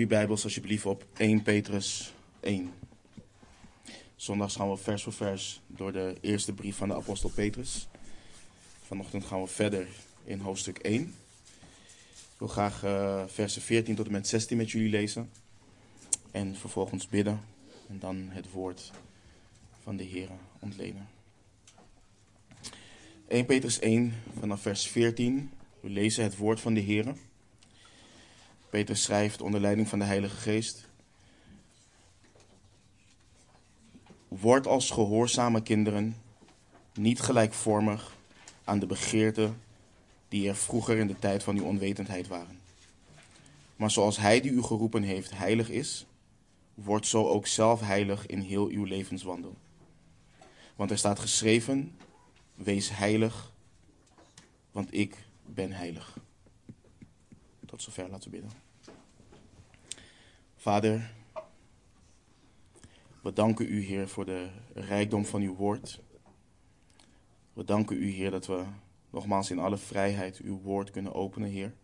jullie Bijbels alsjeblieft op 1 Petrus 1. Zondags gaan we vers voor vers door de eerste brief van de apostel Petrus. Vanochtend gaan we verder in hoofdstuk 1. Ik wil graag uh, versen 14 tot en met 16 met jullie lezen. En vervolgens bidden en dan het woord van de Heer ontlenen. 1 Petrus 1 vanaf vers 14. We lezen het woord van de Heer. Peter schrijft onder leiding van de Heilige Geest. Word als gehoorzame kinderen niet gelijkvormig aan de begeerten die er vroeger in de tijd van uw onwetendheid waren. Maar zoals Hij die u geroepen heeft heilig is, word zo ook zelf heilig in heel uw levenswandel. Want er staat geschreven, wees heilig, want ik ben heilig. Tot zover laten bidden. Vader, we danken u, Heer, voor de rijkdom van uw woord. We danken u, Heer, dat we nogmaals in alle vrijheid uw woord kunnen openen, Heer.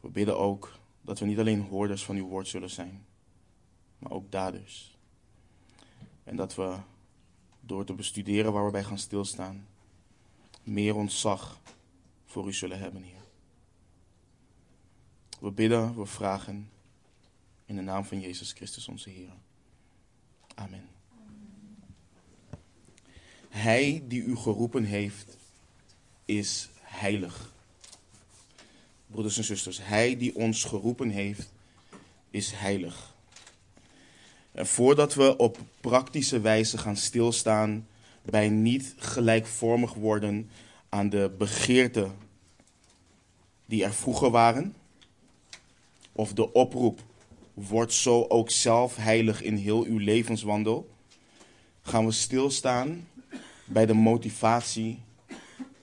We bidden ook dat we niet alleen hoorders van uw woord zullen zijn, maar ook daders. En dat we door te bestuderen waar we bij gaan stilstaan, meer ontzag voor u zullen hebben, Heer. We bidden, we vragen in de naam van Jezus Christus onze Heer. Amen. Hij die u geroepen heeft, is heilig. Broeders en zusters, hij die ons geroepen heeft, is heilig. En voordat we op praktische wijze gaan stilstaan bij niet gelijkvormig worden aan de begeerten die er vroeger waren, of de oproep, word zo ook zelf heilig in heel uw levenswandel, gaan we stilstaan bij de motivatie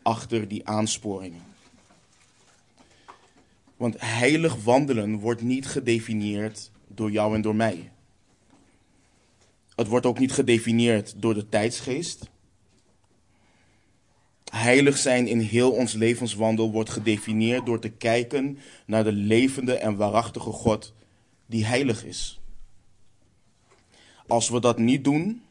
achter die aansporingen. Want heilig wandelen wordt niet gedefinieerd door jou en door mij. Het wordt ook niet gedefinieerd door de tijdsgeest. Heilig zijn in heel ons levenswandel wordt gedefinieerd door te kijken naar de levende en waarachtige God die heilig is. Als we dat niet doen,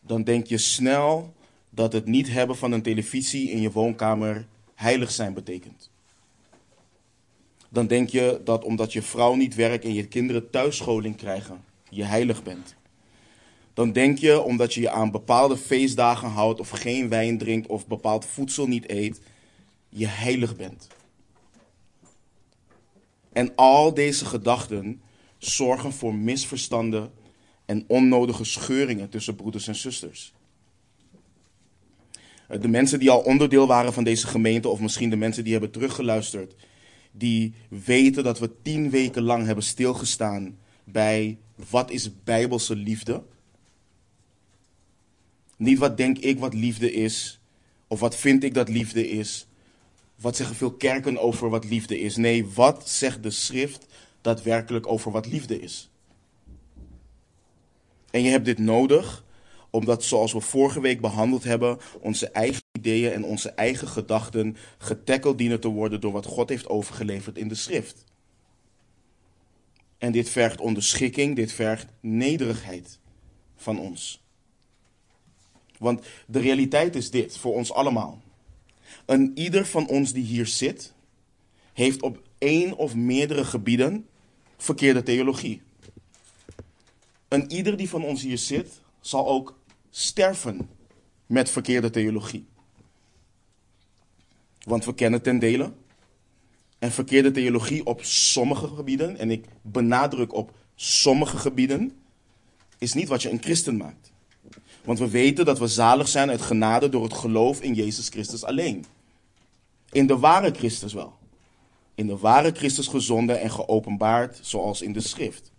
dan denk je snel dat het niet hebben van een televisie in je woonkamer heilig zijn betekent. Dan denk je dat omdat je vrouw niet werkt en je kinderen thuisscholing krijgen, je heilig bent. Dan denk je omdat je je aan bepaalde feestdagen houdt of geen wijn drinkt of bepaald voedsel niet eet, je heilig bent. En al deze gedachten zorgen voor misverstanden en onnodige scheuringen tussen broeders en zusters. De mensen die al onderdeel waren van deze gemeente, of misschien de mensen die hebben teruggeluisterd, die weten dat we tien weken lang hebben stilgestaan bij wat is bijbelse liefde. Niet wat denk ik wat liefde is, of wat vind ik dat liefde is. Wat zeggen veel kerken over wat liefde is? Nee, wat zegt de schrift daadwerkelijk over wat liefde is? En je hebt dit nodig omdat, zoals we vorige week behandeld hebben, onze eigen ideeën en onze eigen gedachten getackeld dienen te worden door wat God heeft overgeleverd in de schrift. En dit vergt onderschikking, dit vergt nederigheid van ons. Want de realiteit is dit voor ons allemaal. Een ieder van ons die hier zit, heeft op één of meerdere gebieden verkeerde theologie. Een ieder die van ons hier zit, zal ook sterven met verkeerde theologie. Want we kennen ten dele. En verkeerde theologie op sommige gebieden, en ik benadruk op sommige gebieden, is niet wat je een christen maakt. Want we weten dat we zalig zijn uit genade door het geloof in Jezus Christus alleen. In de ware Christus wel. In de ware Christus gezonden en geopenbaard, zoals in de schrift.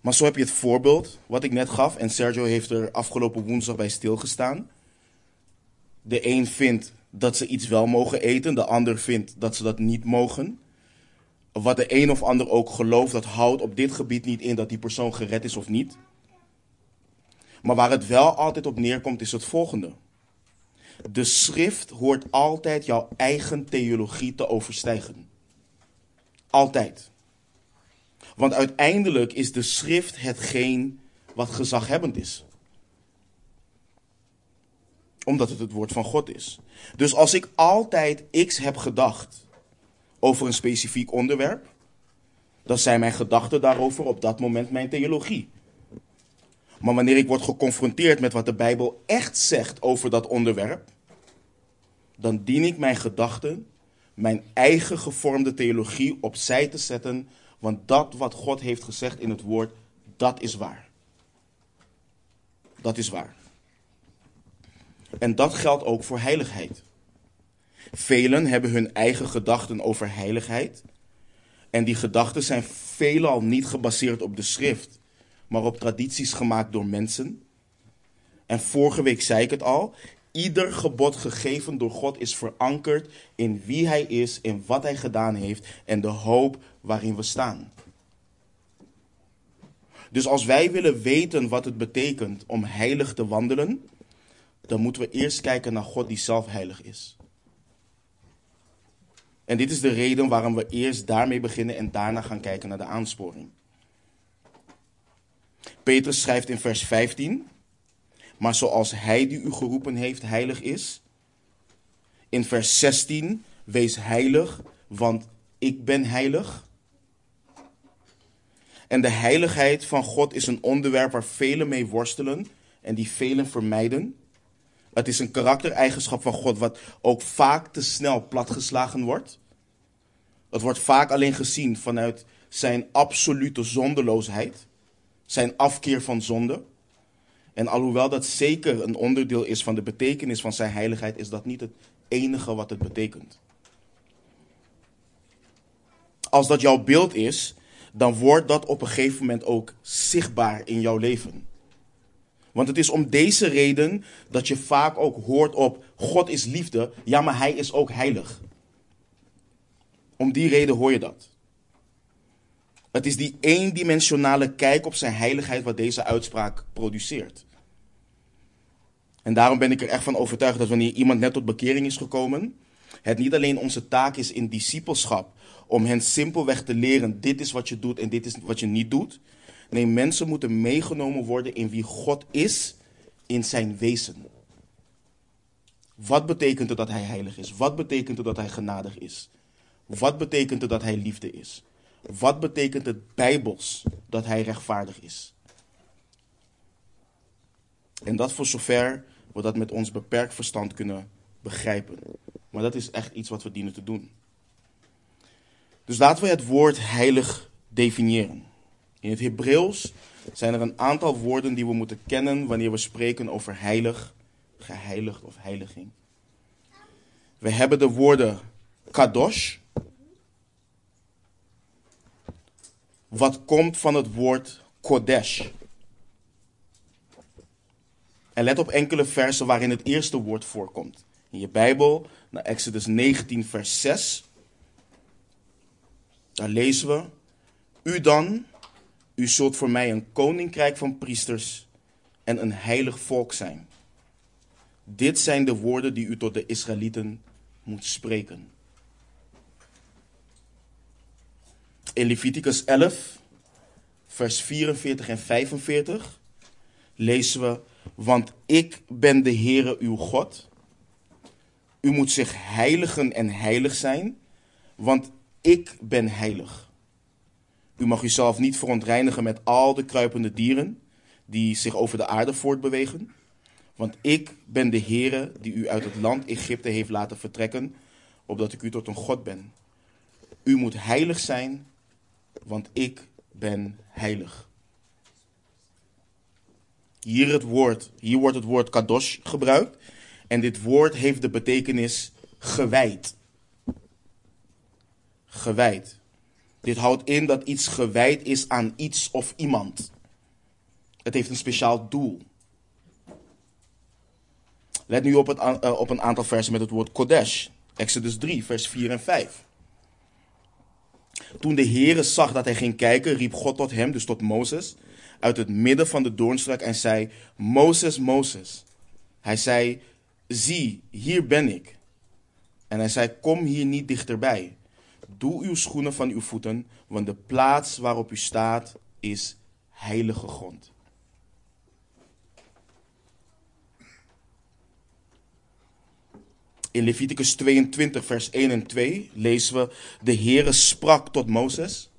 Maar zo heb je het voorbeeld wat ik net gaf. En Sergio heeft er afgelopen woensdag bij stilgestaan. De een vindt dat ze iets wel mogen eten, de ander vindt dat ze dat niet mogen. Wat de een of ander ook gelooft, dat houdt op dit gebied niet in dat die persoon gered is of niet. Maar waar het wel altijd op neerkomt, is het volgende. De schrift hoort altijd jouw eigen theologie te overstijgen. Altijd. Want uiteindelijk is de schrift hetgeen wat gezaghebbend is. Omdat het het woord van God is. Dus als ik altijd X heb gedacht over een specifiek onderwerp, dan zijn mijn gedachten daarover op dat moment mijn theologie. Maar wanneer ik word geconfronteerd met wat de Bijbel echt zegt over dat onderwerp, dan dien ik mijn gedachten, mijn eigen gevormde theologie opzij te zetten, want dat wat God heeft gezegd in het woord, dat is waar. Dat is waar. En dat geldt ook voor heiligheid. Velen hebben hun eigen gedachten over heiligheid. En die gedachten zijn veelal niet gebaseerd op de schrift, maar op tradities gemaakt door mensen. En vorige week zei ik het al: ieder gebod gegeven door God is verankerd in wie Hij is, in wat Hij gedaan heeft en de hoop waarin we staan. Dus als wij willen weten wat het betekent om heilig te wandelen, dan moeten we eerst kijken naar God die zelf heilig is. En dit is de reden waarom we eerst daarmee beginnen en daarna gaan kijken naar de aansporing. Petrus schrijft in vers 15, maar zoals hij die u geroepen heeft heilig is. In vers 16, wees heilig, want ik ben heilig. En de heiligheid van God is een onderwerp waar velen mee worstelen en die velen vermijden. Het is een karaktereigenschap van God wat ook vaak te snel platgeslagen wordt. Het wordt vaak alleen gezien vanuit zijn absolute zondeloosheid, zijn afkeer van zonde. En alhoewel dat zeker een onderdeel is van de betekenis van zijn heiligheid, is dat niet het enige wat het betekent. Als dat jouw beeld is, dan wordt dat op een gegeven moment ook zichtbaar in jouw leven. Want het is om deze reden dat je vaak ook hoort op God is liefde, ja maar hij is ook heilig. Om die reden hoor je dat. Het is die eendimensionale kijk op zijn heiligheid wat deze uitspraak produceert. En daarom ben ik er echt van overtuigd dat wanneer iemand net tot bekering is gekomen, het niet alleen onze taak is in discipelschap om hen simpelweg te leren: dit is wat je doet en dit is wat je niet doet. Nee, mensen moeten meegenomen worden in wie God is in zijn wezen. Wat betekent het dat hij heilig is? Wat betekent het dat hij genadig is? Wat betekent het dat hij liefde is? Wat betekent het bijbels dat hij rechtvaardig is? En dat voor zover we dat met ons beperkt verstand kunnen begrijpen. Maar dat is echt iets wat we dienen te doen. Dus laten we het woord heilig definiëren. In het Hebreeuws zijn er een aantal woorden die we moeten kennen wanneer we spreken over heilig, geheiligd of heiliging. We hebben de woorden kadosh, wat komt van het woord kodesh. En let op enkele versen waarin het eerste woord voorkomt. In je Bijbel, naar Exodus 19, vers 6. Daar lezen we: U dan, u zult voor mij een koninkrijk van priesters en een heilig volk zijn. Dit zijn de woorden die u tot de Israëlieten moet spreken. In Leviticus 11, vers 44 en 45 lezen we: Want ik ben de Heere uw God. U moet zich heiligen en heilig zijn, want ik ben heilig. U mag uzelf niet verontreinigen met al de kruipende dieren die zich over de aarde voortbewegen. Want ik ben de Heere die u uit het land Egypte heeft laten vertrekken, opdat ik u tot een God ben. U moet heilig zijn, want ik ben heilig. Hier, het woord, hier wordt het woord kadosh gebruikt. En dit woord heeft de betekenis gewijd. Gewijd. Dit houdt in dat iets gewijd is aan iets of iemand. Het heeft een speciaal doel. Let nu op, het, uh, op een aantal versen met het woord Kodesh. Exodus 3, vers 4 en 5. Toen de Heere zag dat hij ging kijken, riep God tot hem, dus tot Mozes, uit het midden van de doornstruik en zei: Mozes, Mozes. Hij zei: Zie, hier ben ik. En hij zei: Kom hier niet dichterbij. Doe uw schoenen van uw voeten, want de plaats waarop u staat is heilige grond. In Leviticus 22, vers 1 en 2 lezen we: De Heere sprak tot Mozes.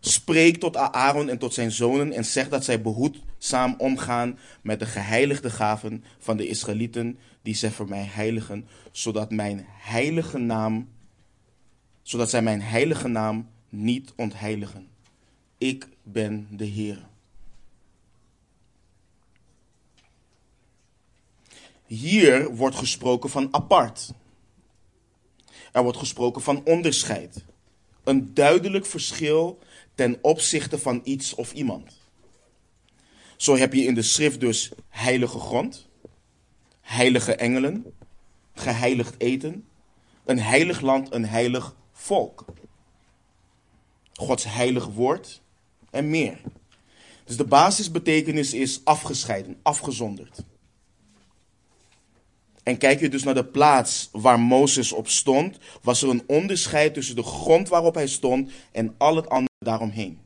Spreek tot Aaron en tot zijn zonen en zeg dat zij behoedzaam omgaan met de geheiligde gaven van de Israëlieten die zij voor mij heiligen, zodat mijn heilige naam, zodat zij mijn heilige naam niet ontheiligen. Ik ben de Heer. Hier wordt gesproken van apart. Er wordt gesproken van onderscheid. Een duidelijk verschil ten opzichte van iets of iemand. Zo heb je in de schrift dus heilige grond, heilige engelen, geheiligd eten, een heilig land, een heilig volk. Gods heilig woord en meer. Dus de basisbetekenis is afgescheiden, afgezonderd. En kijk je dus naar de plaats waar Mozes op stond, was er een onderscheid tussen de grond waarop hij stond en al het andere daaromheen.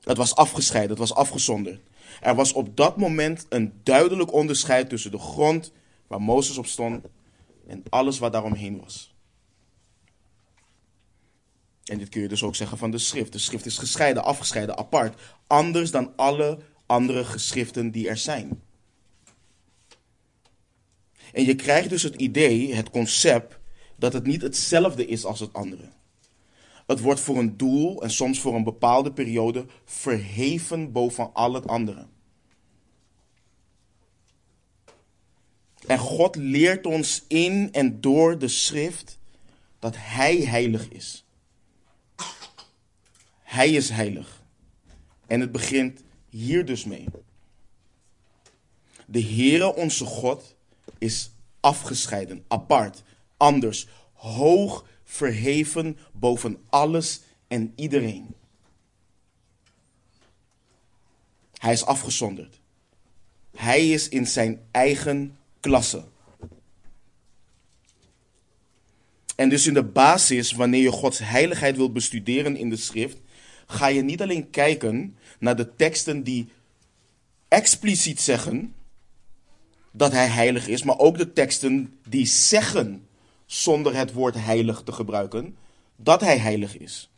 Het was afgescheiden, het was afgezonderd. Er was op dat moment een duidelijk onderscheid tussen de grond waar Mozes op stond en alles wat daaromheen was. En dit kun je dus ook zeggen van de schrift. De schrift is gescheiden, afgescheiden, apart. Anders dan alle andere geschriften die er zijn. En je krijgt dus het idee, het concept, dat het niet hetzelfde is als het andere. Het wordt voor een doel en soms voor een bepaalde periode verheven boven al het andere. En God leert ons in en door de schrift dat Hij heilig is. Hij is heilig. En het begint hier dus mee. De Heere onze God is afgescheiden, apart, anders, hoog verheven boven alles en iedereen. Hij is afgezonderd. Hij is in zijn eigen klasse. En dus in de basis, wanneer je Gods heiligheid wilt bestuderen in de schrift, ga je niet alleen kijken naar de teksten die expliciet zeggen dat hij heilig is, maar ook de teksten die zeggen, zonder het woord heilig te gebruiken, dat hij heilig is.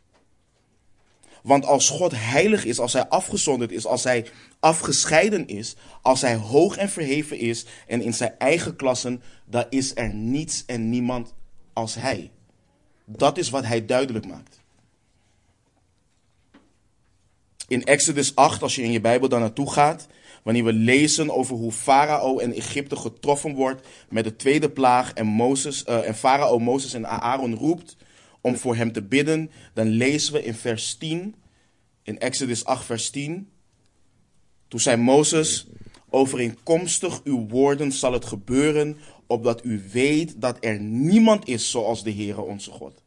Want als God heilig is, als hij afgezonderd is, als hij afgescheiden is, als hij hoog en verheven is en in zijn eigen klassen, dan is er niets en niemand als hij. Dat is wat hij duidelijk maakt. In Exodus 8, als je in je Bijbel daar naartoe gaat, wanneer we lezen over hoe Farao en Egypte getroffen wordt met de tweede plaag en, Mozes, uh, en Farao Mozes en Aaron roept om voor hem te bidden, dan lezen we in vers 10, in Exodus 8 vers 10, toen zei Mozes, overeenkomstig uw woorden zal het gebeuren, opdat u weet dat er niemand is zoals de Heere onze God.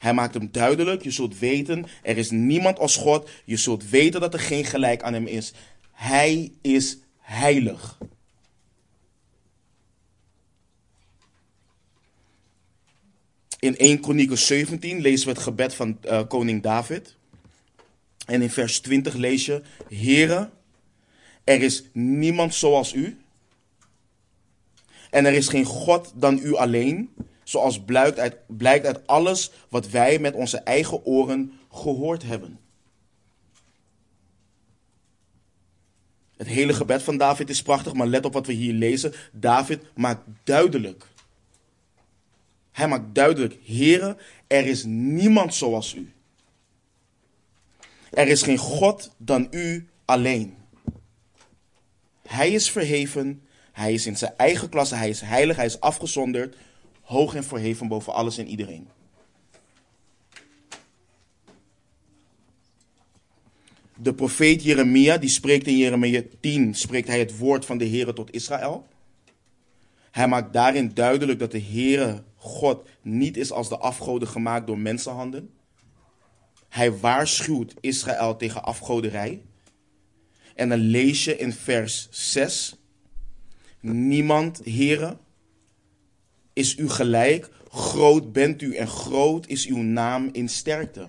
Hij maakt hem duidelijk. Je zult weten, er is niemand als God. Je zult weten dat er geen gelijk aan hem is. Hij is heilig. In 1 Kronieken 17 lezen we het gebed van uh, koning David. En in vers 20 lees je: Heere, er is niemand zoals u. En er is geen God dan u alleen zoals blijkt uit, blijkt uit alles wat wij met onze eigen oren gehoord hebben. Het hele gebed van David is prachtig, maar let op wat we hier lezen. David maakt duidelijk. Hij maakt duidelijk, heren, er is niemand zoals u. Er is geen God dan u alleen. Hij is verheven, hij is in zijn eigen klasse, hij is heilig, hij is afgezonderd hoog en verheven boven alles en iedereen. De profeet Jeremia, die spreekt in Jeremia 10, spreekt hij het woord van de Heere tot Israël. Hij maakt daarin duidelijk dat de Heere God niet is als de afgoden gemaakt door mensenhanden. Hij waarschuwt Israël tegen afgoderij. En dan lees je in vers 6 niemand, heren, is u gelijk. Groot bent u en groot is uw naam in sterkte.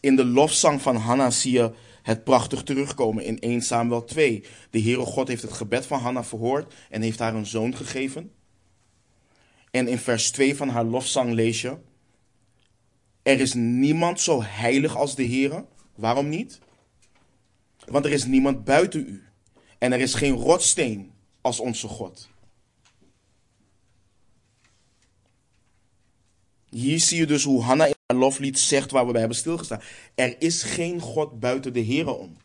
In de lofzang van Hanna zie je het prachtig terugkomen in 1 Samuel 2. De Heere God heeft het gebed van Hanna verhoord en heeft haar een zoon gegeven. En in vers 2 van haar lofzang lees je: Er is niemand zo heilig als de Heere. Waarom niet? Want er is niemand buiten u. En er is geen rotsteen als onze God. Hier zie je dus hoe Hanna in haar loflied zegt waar we bij hebben stilgestaan. Er is geen God buiten de Heere om.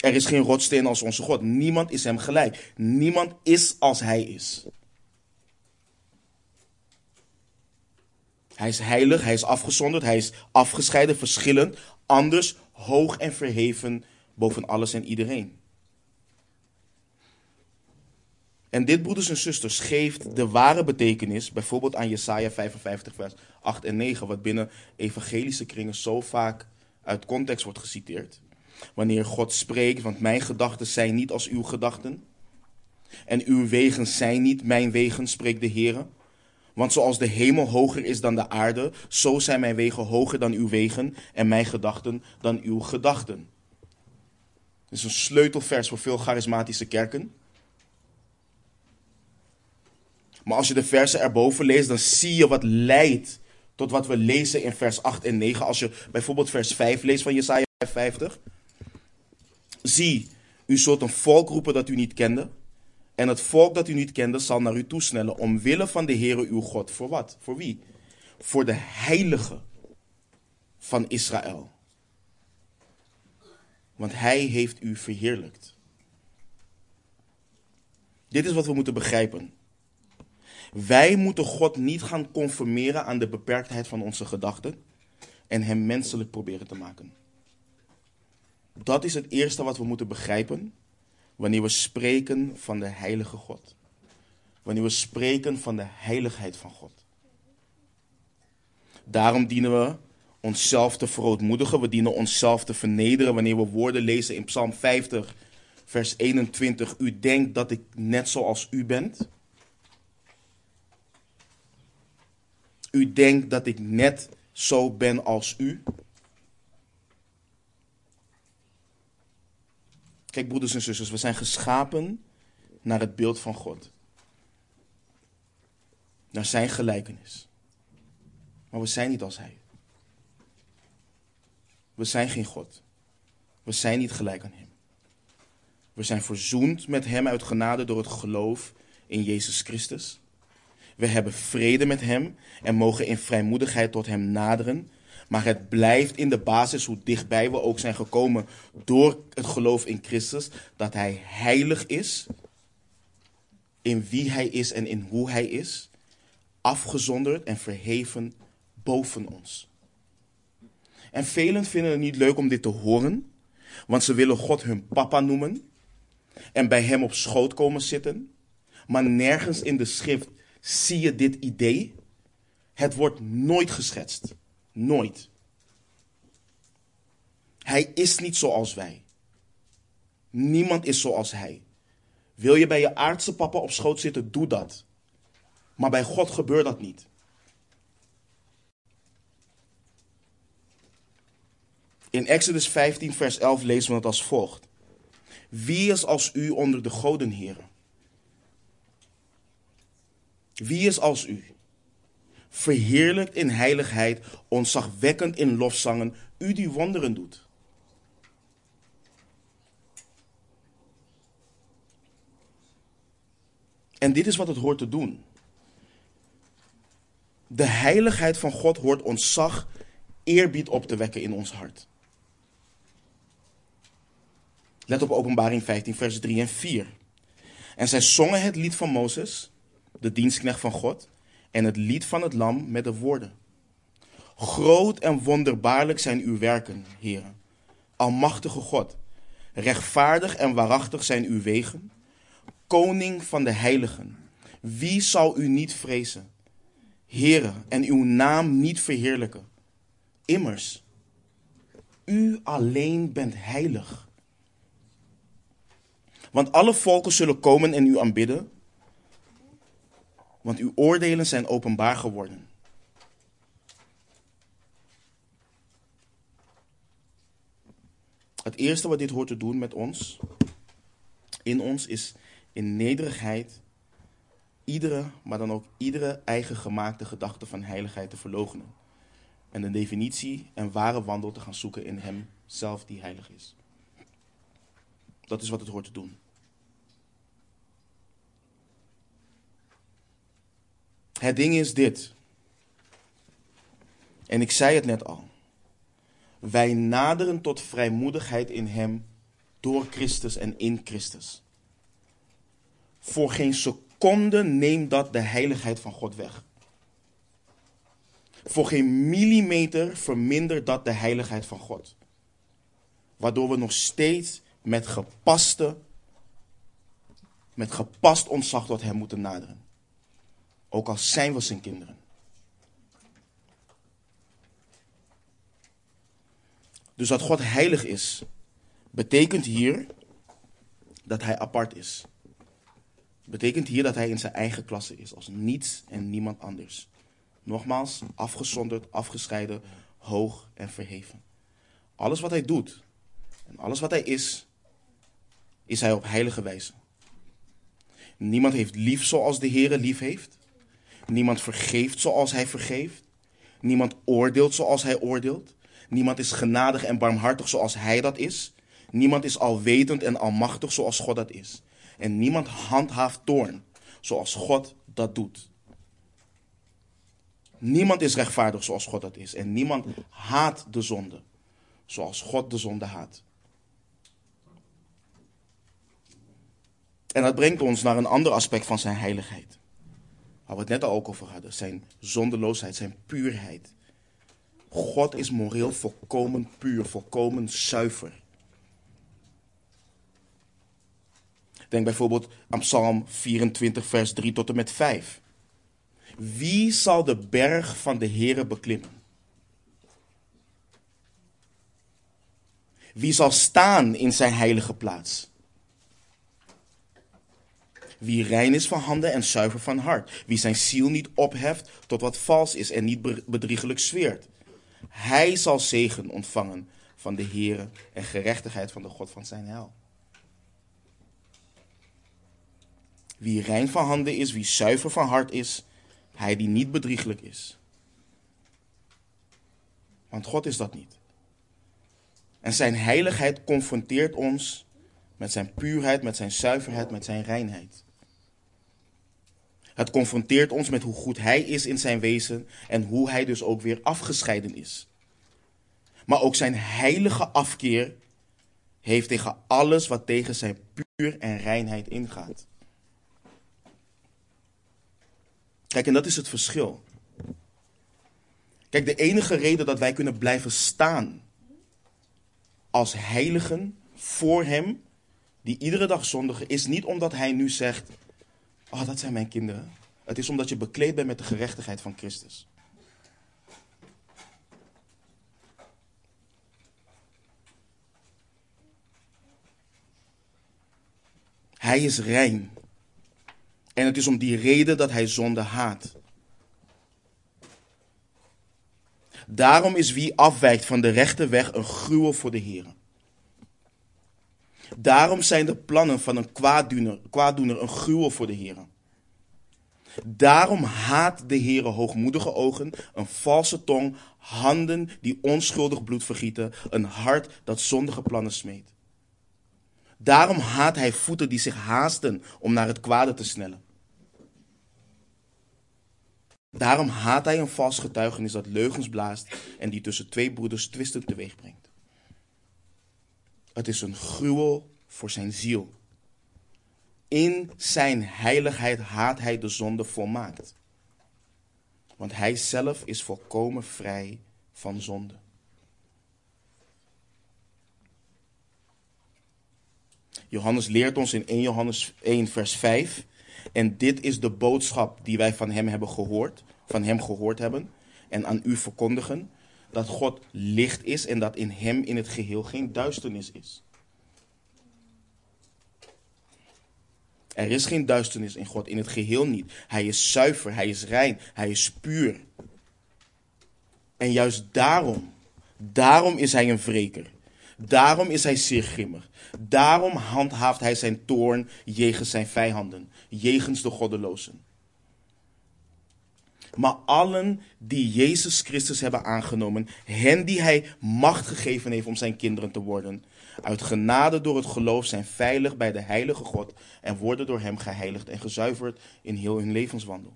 Er is geen rotsteen als onze God. Niemand is hem gelijk. Niemand is als hij is. Hij is heilig, hij is afgezonderd, hij is afgescheiden, verschillend, anders, hoog en verheven boven alles en iedereen. En dit, broeders en zusters, geeft de ware betekenis, bijvoorbeeld aan Jesaja 55, vers 8 en 9, wat binnen evangelische kringen zo vaak uit context wordt geciteerd. Wanneer God spreekt, want mijn gedachten zijn niet als uw gedachten. En uw wegen zijn niet mijn wegen, spreekt de Heer. Want zoals de hemel hoger is dan de aarde, zo zijn mijn wegen hoger dan uw wegen en mijn gedachten dan uw gedachten. Dit is een sleutelvers voor veel charismatische kerken. Maar als je de versen erboven leest, dan zie je wat leidt tot wat we lezen in vers 8 en 9. Als je bijvoorbeeld vers 5 leest van Jesaja 50. Zie, u zult een volk roepen dat u niet kende. En het volk dat u niet kende zal naar u toesnellen omwille van de Heere uw God. Voor wat? Voor wie? Voor de heilige van Israël. Want hij heeft u verheerlijkt. Dit is wat we moeten begrijpen. Wij moeten God niet gaan conformeren aan de beperktheid van onze gedachten en hem menselijk proberen te maken. Dat is het eerste wat we moeten begrijpen wanneer we spreken van de heilige God. Wanneer we spreken van de heiligheid van God. Daarom dienen we onszelf te verootmoedigen. We dienen onszelf te vernederen wanneer we woorden lezen in Psalm 50, vers 21. U denkt dat ik net zoals u bent. U denkt dat ik net zo ben als u. Kijk, broeders en zusters, we zijn geschapen naar het beeld van God. Naar zijn gelijkenis. Maar we zijn niet als hij. We zijn geen God. We zijn niet gelijk aan hem. We zijn verzoend met hem uit genade door het geloof in Jezus Christus. We hebben vrede met hem en mogen in vrijmoedigheid tot hem naderen. Maar het blijft in de basis, hoe dichtbij we ook zijn gekomen door het geloof in Christus, dat hij heilig is in wie hij is en in hoe hij is, afgezonderd en verheven boven ons. En velen vinden het niet leuk om dit te horen, want ze willen God hun papa noemen en bij hem op schoot komen zitten. Maar nergens in de schrift zie je dit idee. Het wordt nooit geschetst. Nooit. Hij is niet zoals wij. Niemand is zoals hij. Wil je bij je aardse papa op schoot zitten, doe dat. Maar bij God gebeurt dat niet. In Exodus 15, vers 11 lezen we het als volgt. Wie is als u onder de goden, heren? Wie is als u? Verheerlijkt in heiligheid, ontzagwekkend in lofzangen, u die wonderen doet. En dit is wat het hoort te doen. De heiligheid van God hoort ontzag, eerbied op te wekken in ons hart. Let op Openbaring 15, vers 3 en 4. En zij zongen het lied van Mozes, de dienstknecht van God, en het lied van het lam met de woorden. Groot en wonderbaarlijk zijn uw werken, heren. Almachtige God, rechtvaardig en waarachtig zijn uw wegen. Koning van de heiligen, wie zal u niet vrezen? Heren, en uw naam niet verheerlijken? Immers, u alleen bent heilig. Want alle volken zullen komen en u aanbidden, want uw oordelen zijn openbaar geworden. Het eerste wat dit hoort te doen met ons, in ons, is in nederigheid iedere, maar dan ook iedere eigen gemaakte gedachte van heiligheid te verloochenen. En de definitie en ware wandel te gaan zoeken in Hem zelf die heilig is. Dat is wat het hoort te doen. Het ding is dit. En ik zei het net al. Wij naderen tot vrijmoedigheid in Hem door Christus en in Christus. Voor geen seconde neemt dat de heiligheid van God weg. Voor geen millimeter vermindert dat de heiligheid van God. Waardoor we nog steeds met gepaste, met gepast ontzag tot Hem moeten naderen. Ook al zijn we zijn kinderen. Dus dat God heilig is, betekent hier dat Hij apart is. Betekent hier dat Hij in zijn eigen klasse is, als niets en niemand anders. Nogmaals, afgezonderd, afgescheiden, hoog en verheven. Alles wat Hij doet en alles wat Hij is, is Hij op heilige wijze. Niemand heeft lief zoals de Heere lief heeft. Niemand vergeeft zoals Hij vergeeft. Niemand oordeelt zoals Hij oordeelt. Niemand is genadig en barmhartig zoals Hij dat is. Niemand is alwetend en almachtig zoals God dat is. En niemand handhaaft toorn zoals God dat doet. Niemand is rechtvaardig zoals God dat is. En niemand haat de zonde zoals God de zonde haat. En dat brengt ons naar een ander aspect van zijn heiligheid. Waar we het net al ook over hadden. Zijn zondeloosheid, zijn puurheid. God is moreel volkomen puur, volkomen zuiver. Denk bijvoorbeeld aan Psalm 24, vers 3 tot en met 5. Wie zal de berg van de Heere beklimmen? Wie zal staan in zijn heilige plaats? Wie rein is van handen en zuiver van hart. Wie zijn ziel niet opheft tot wat vals is en niet bedriegelijk zweert. Hij zal zegen ontvangen van de Heere en gerechtigheid van de God van zijn hel. Wie rein van handen is, wie zuiver van hart is, hij die niet bedrieglijk is. Want God is dat niet. En zijn heiligheid confronteert ons met zijn puurheid, met zijn zuiverheid, met zijn reinheid. Het confronteert ons met hoe goed hij is in zijn wezen en hoe hij dus ook weer afgescheiden is. Maar ook zijn heilige afkeer heeft tegen alles wat tegen zijn puur en reinheid ingaat. Kijk, en dat is het verschil. Kijk, de enige reden dat wij kunnen blijven staan als heiligen voor Hem, die iedere dag zondigen, is niet omdat Hij nu zegt, oh dat zijn mijn kinderen. Het is omdat je bekleed bent met de gerechtigheid van Christus. Hij is rein. En het is om die reden dat hij zonde haat. Daarom is wie afwijkt van de rechte weg een gruwel voor de Heer. Daarom zijn de plannen van een kwaaddoener, kwaaddoener een gruwel voor de Heer. Daarom haat de Heere hoogmoedige ogen, een valse tong, handen die onschuldig bloed vergieten, een hart dat zondige plannen smeet. Daarom haat hij voeten die zich haasten om naar het kwade te snellen. Daarom haat hij een vals getuigenis dat leugens blaast en die tussen twee broeders twisten teweeg brengt. Het is een gruwel voor zijn ziel. In zijn heiligheid haat hij de zonde volmaakt. Want hij zelf is volkomen vrij van zonde. Johannes leert ons in 1 Johannes 1 vers 5 en dit is de boodschap die wij van hem hebben gehoord, van hem gehoord hebben en aan u verkondigen, dat God licht is en dat in hem in het geheel geen duisternis is. Er is geen duisternis in God, in het geheel niet. Hij is zuiver, hij is rein, hij is puur. En juist daarom, daarom is hij een wreker. Daarom is hij zeer grimmig. Daarom handhaaft hij zijn toorn jegens zijn vijanden, jegens de goddelozen. Maar allen die Jezus Christus hebben aangenomen, hen die hij macht gegeven heeft om zijn kinderen te worden, uit genade door het geloof zijn veilig bij de heilige God en worden door hem geheiligd en gezuiverd in heel hun levenswandel.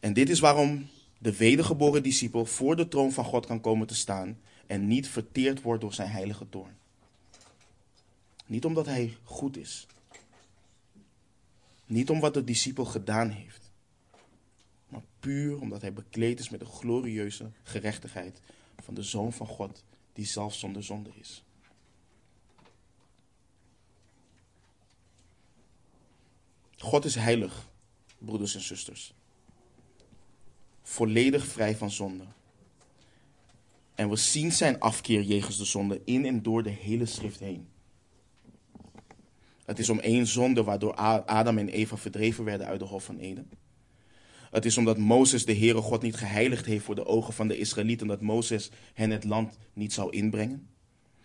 En dit is waarom de wedergeboren discipel voor de troon van God kan komen te staan en niet verteerd wordt door zijn heilige toorn. Niet omdat hij goed is. Niet om wat de discipel gedaan heeft. Maar puur omdat hij bekleed is met de glorieuze gerechtigheid van de Zoon van God, die zelf zonder zonde is. God is heilig, broeders en zusters. Volledig vrij van zonde. En we zien zijn afkeer jegens de zonde in en door de hele schrift heen. Het is om één zonde waardoor Adam en Eva verdreven werden uit de Hof van Eden. Het is omdat Mozes de Heere God niet geheiligd heeft voor de ogen van de Israëlieten, dat Mozes hen het land niet zou inbrengen.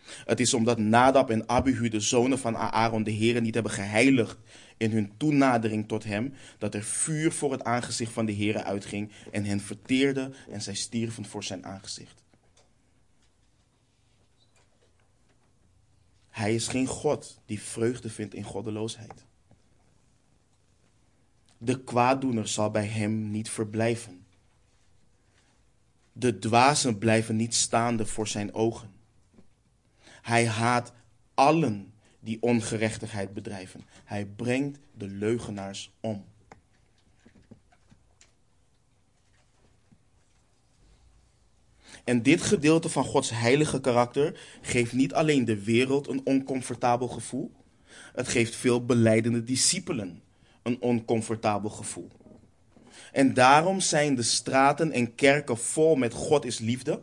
Het is omdat Nadab en Abihu, de zonen van Aaron, de Heere niet hebben geheiligd in hun toenadering tot hem, dat er vuur voor het aangezicht van de Heere uitging en hen verteerde en zij stierven voor zijn aangezicht. Hij is geen God die vreugde vindt in goddeloosheid. De kwaaddoener zal bij hem niet verblijven. De dwazen blijven niet staande voor zijn ogen. Hij haat allen die ongerechtigheid bedrijven. Hij brengt de leugenaars om. En dit gedeelte van Gods heilige karakter geeft niet alleen de wereld een oncomfortabel gevoel, het geeft veel beleidende discipelen een oncomfortabel gevoel. En daarom zijn de straten en kerken vol met God is liefde,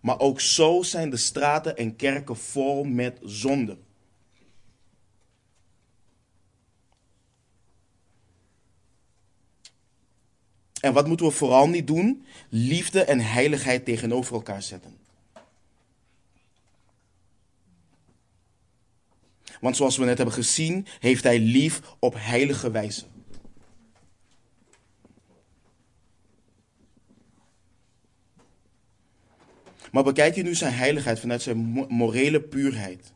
maar ook zo zijn de straten en kerken vol met zonde. En wat moeten we vooral niet doen? Liefde en heiligheid tegenover elkaar zetten. Want zoals we net hebben gezien, heeft hij lief op heilige wijze. Maar bekijk je nu zijn heiligheid vanuit zijn morele puurheid,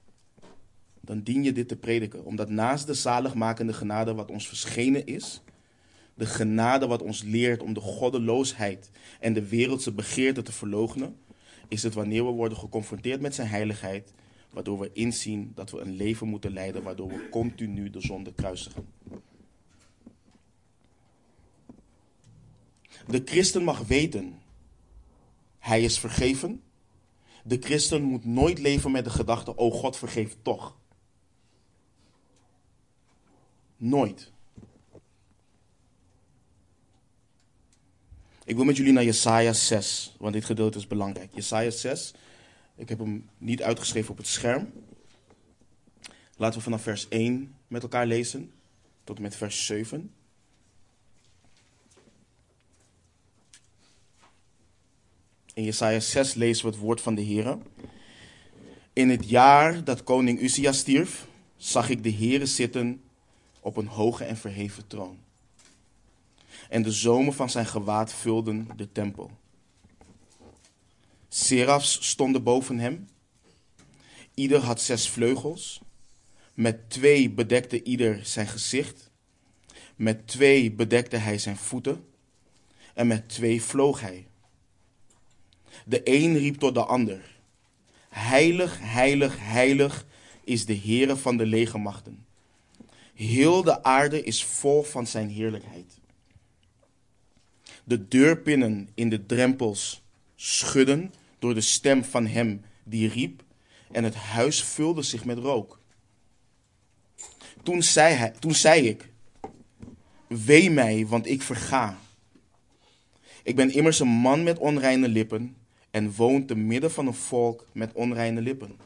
dan dien je dit te prediken. Omdat naast de zaligmakende genade wat ons verschenen is, de genade wat ons leert om de goddeloosheid en de wereldse begeerte te verloochenen, is het wanneer we worden geconfronteerd met zijn heiligheid, waardoor we inzien dat we een leven moeten leiden waardoor we continu de zonde kruisigen. De christen mag weten, hij is vergeven. De christen moet nooit leven met de gedachte, oh God vergeeft toch. Nooit. Ik wil met jullie naar Jesaja 6, want dit gedeelte is belangrijk. Jesaja 6, ik heb hem niet uitgeschreven op het scherm. Laten we vanaf vers 1 met elkaar lezen tot en met vers 7. In Jesaja 6 lezen we het woord van de Heer. In het jaar dat koning Uzia stierf, zag ik de Heere zitten op een hoge en verheven troon en de zomen van zijn gewaad vulden de tempel. Serafs stonden boven hem. Ieder had zes vleugels. Met twee bedekte ieder zijn gezicht. Met twee bedekte hij zijn voeten. En met twee vloog hij. De een riep tot de ander. Heilig, heilig, heilig is de Heere van de legermachten. Heel de aarde is vol van zijn heerlijkheid. De deurpinnen in de drempels schudden door de stem van hem die riep, en het huis vulde zich met rook. Toen zei, hij, toen zei ik: Wee mij, want ik verga. Ik ben immers een man met onreine lippen en woon te midden van een volk met onreine lippen.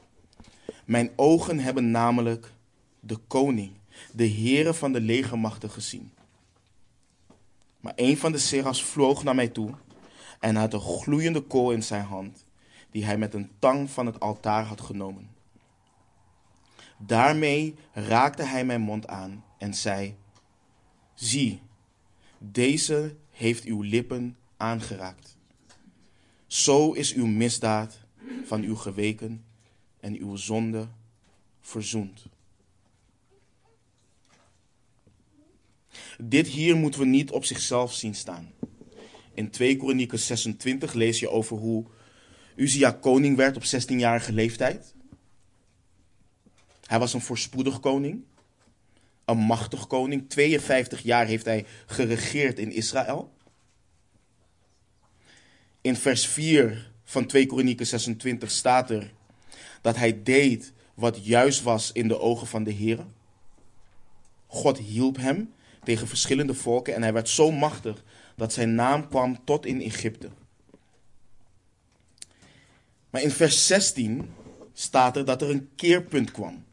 Mijn ogen hebben namelijk de koning, de Heere van de legermachten gezien. Maar een van de serafs vloog naar mij toe en had een gloeiende kool in zijn hand, die hij met een tang van het altaar had genomen. Daarmee raakte hij mijn mond aan en zei: Zie, deze heeft uw lippen aangeraakt. Zo is uw misdaad van uw geweken en uw zonde verzoend. Dit hier moeten we niet op zichzelf zien staan. In 2 Kronieken 26 lees je over hoe Uzia koning werd op 16-jarige leeftijd. Hij was een voorspoedig koning, een machtig koning. 52 jaar heeft hij geregeerd in Israël. In vers 4 van 2 Kronieken 26 staat er dat hij deed wat juist was in de ogen van de Heer. God hielp hem tegen verschillende volken en hij werd zo machtig dat zijn naam kwam tot in Egypte. Maar in vers 16 staat er dat er een keerpunt kwam.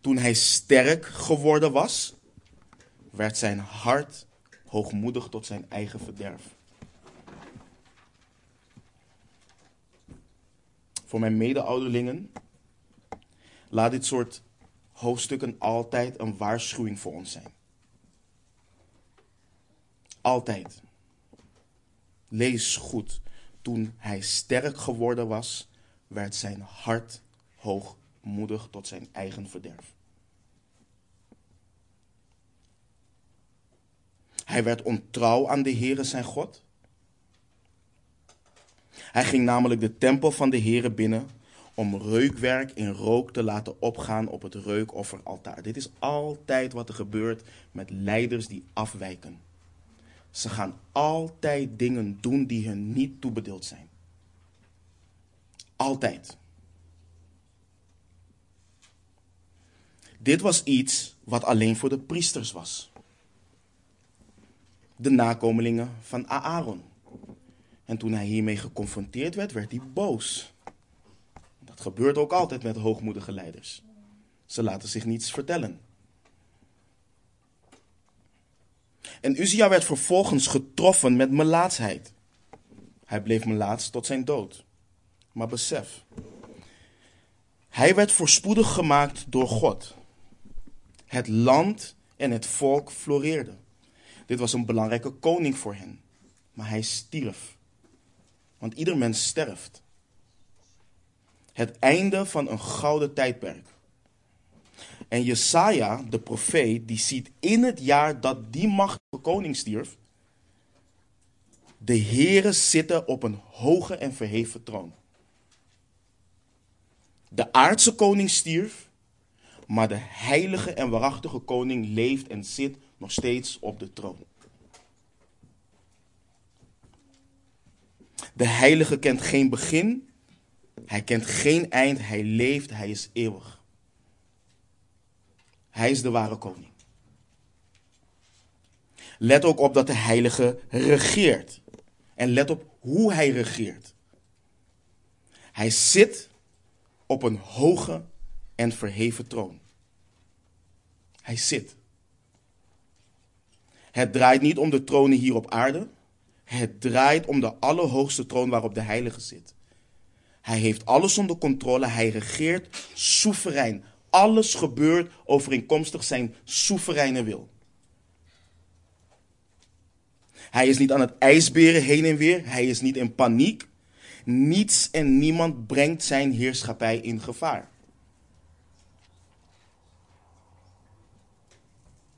Toen hij sterk geworden was, werd zijn hart hoogmoedig tot zijn eigen verderf. Voor mijn mede-ouderlingen, laat dit soort hoofdstukken altijd een waarschuwing voor ons zijn. Altijd. Lees goed. Toen hij sterk geworden was, werd zijn hart hoogmoedig tot zijn eigen verderf. Hij werd ontrouw aan de Heere zijn God. Hij ging namelijk de tempel van de Heere binnen om reukwerk in rook te laten opgaan op het reukofferaltaar. Dit is altijd wat er gebeurt met leiders die afwijken. Ze gaan altijd dingen doen die hun niet toebedeeld zijn. Altijd. Dit was iets wat alleen voor de priesters was. De nakomelingen van Aaron. En toen hij hiermee geconfronteerd werd, werd hij boos. Dat gebeurt ook altijd met hoogmoedige leiders. Ze laten zich niets vertellen. En Uzia werd vervolgens getroffen met melaatsheid. Hij bleef melaats tot zijn dood. Maar besef, hij werd voorspoedig gemaakt door God. Het land en het volk floreerden. Dit was een belangrijke koning voor hen. Maar hij stierf. Want ieder mens sterft. Het einde van een gouden tijdperk. En Jesaja, de profeet, die ziet in het jaar dat die machtige koning stierf, de heren zitten op een hoge en verheven troon. De aardse koning stierf, maar de heilige en waarachtige koning leeft en zit nog steeds op de troon. De heilige kent geen begin, hij kent geen eind, hij leeft, hij is eeuwig. Hij is de ware koning. Let ook op dat de heilige regeert. En let op hoe hij regeert. Hij zit op een hoge en verheven troon. Hij zit. Het draait niet om de tronen hier op aarde. Het draait om de allerhoogste troon waarop de heilige zit. Hij heeft alles onder controle. Hij regeert soeverein, alles gebeurt overeenkomstig zijn soevereine wil. Hij is niet aan het ijsberen heen en weer. Hij is niet in paniek. Niets en niemand brengt zijn heerschappij in gevaar.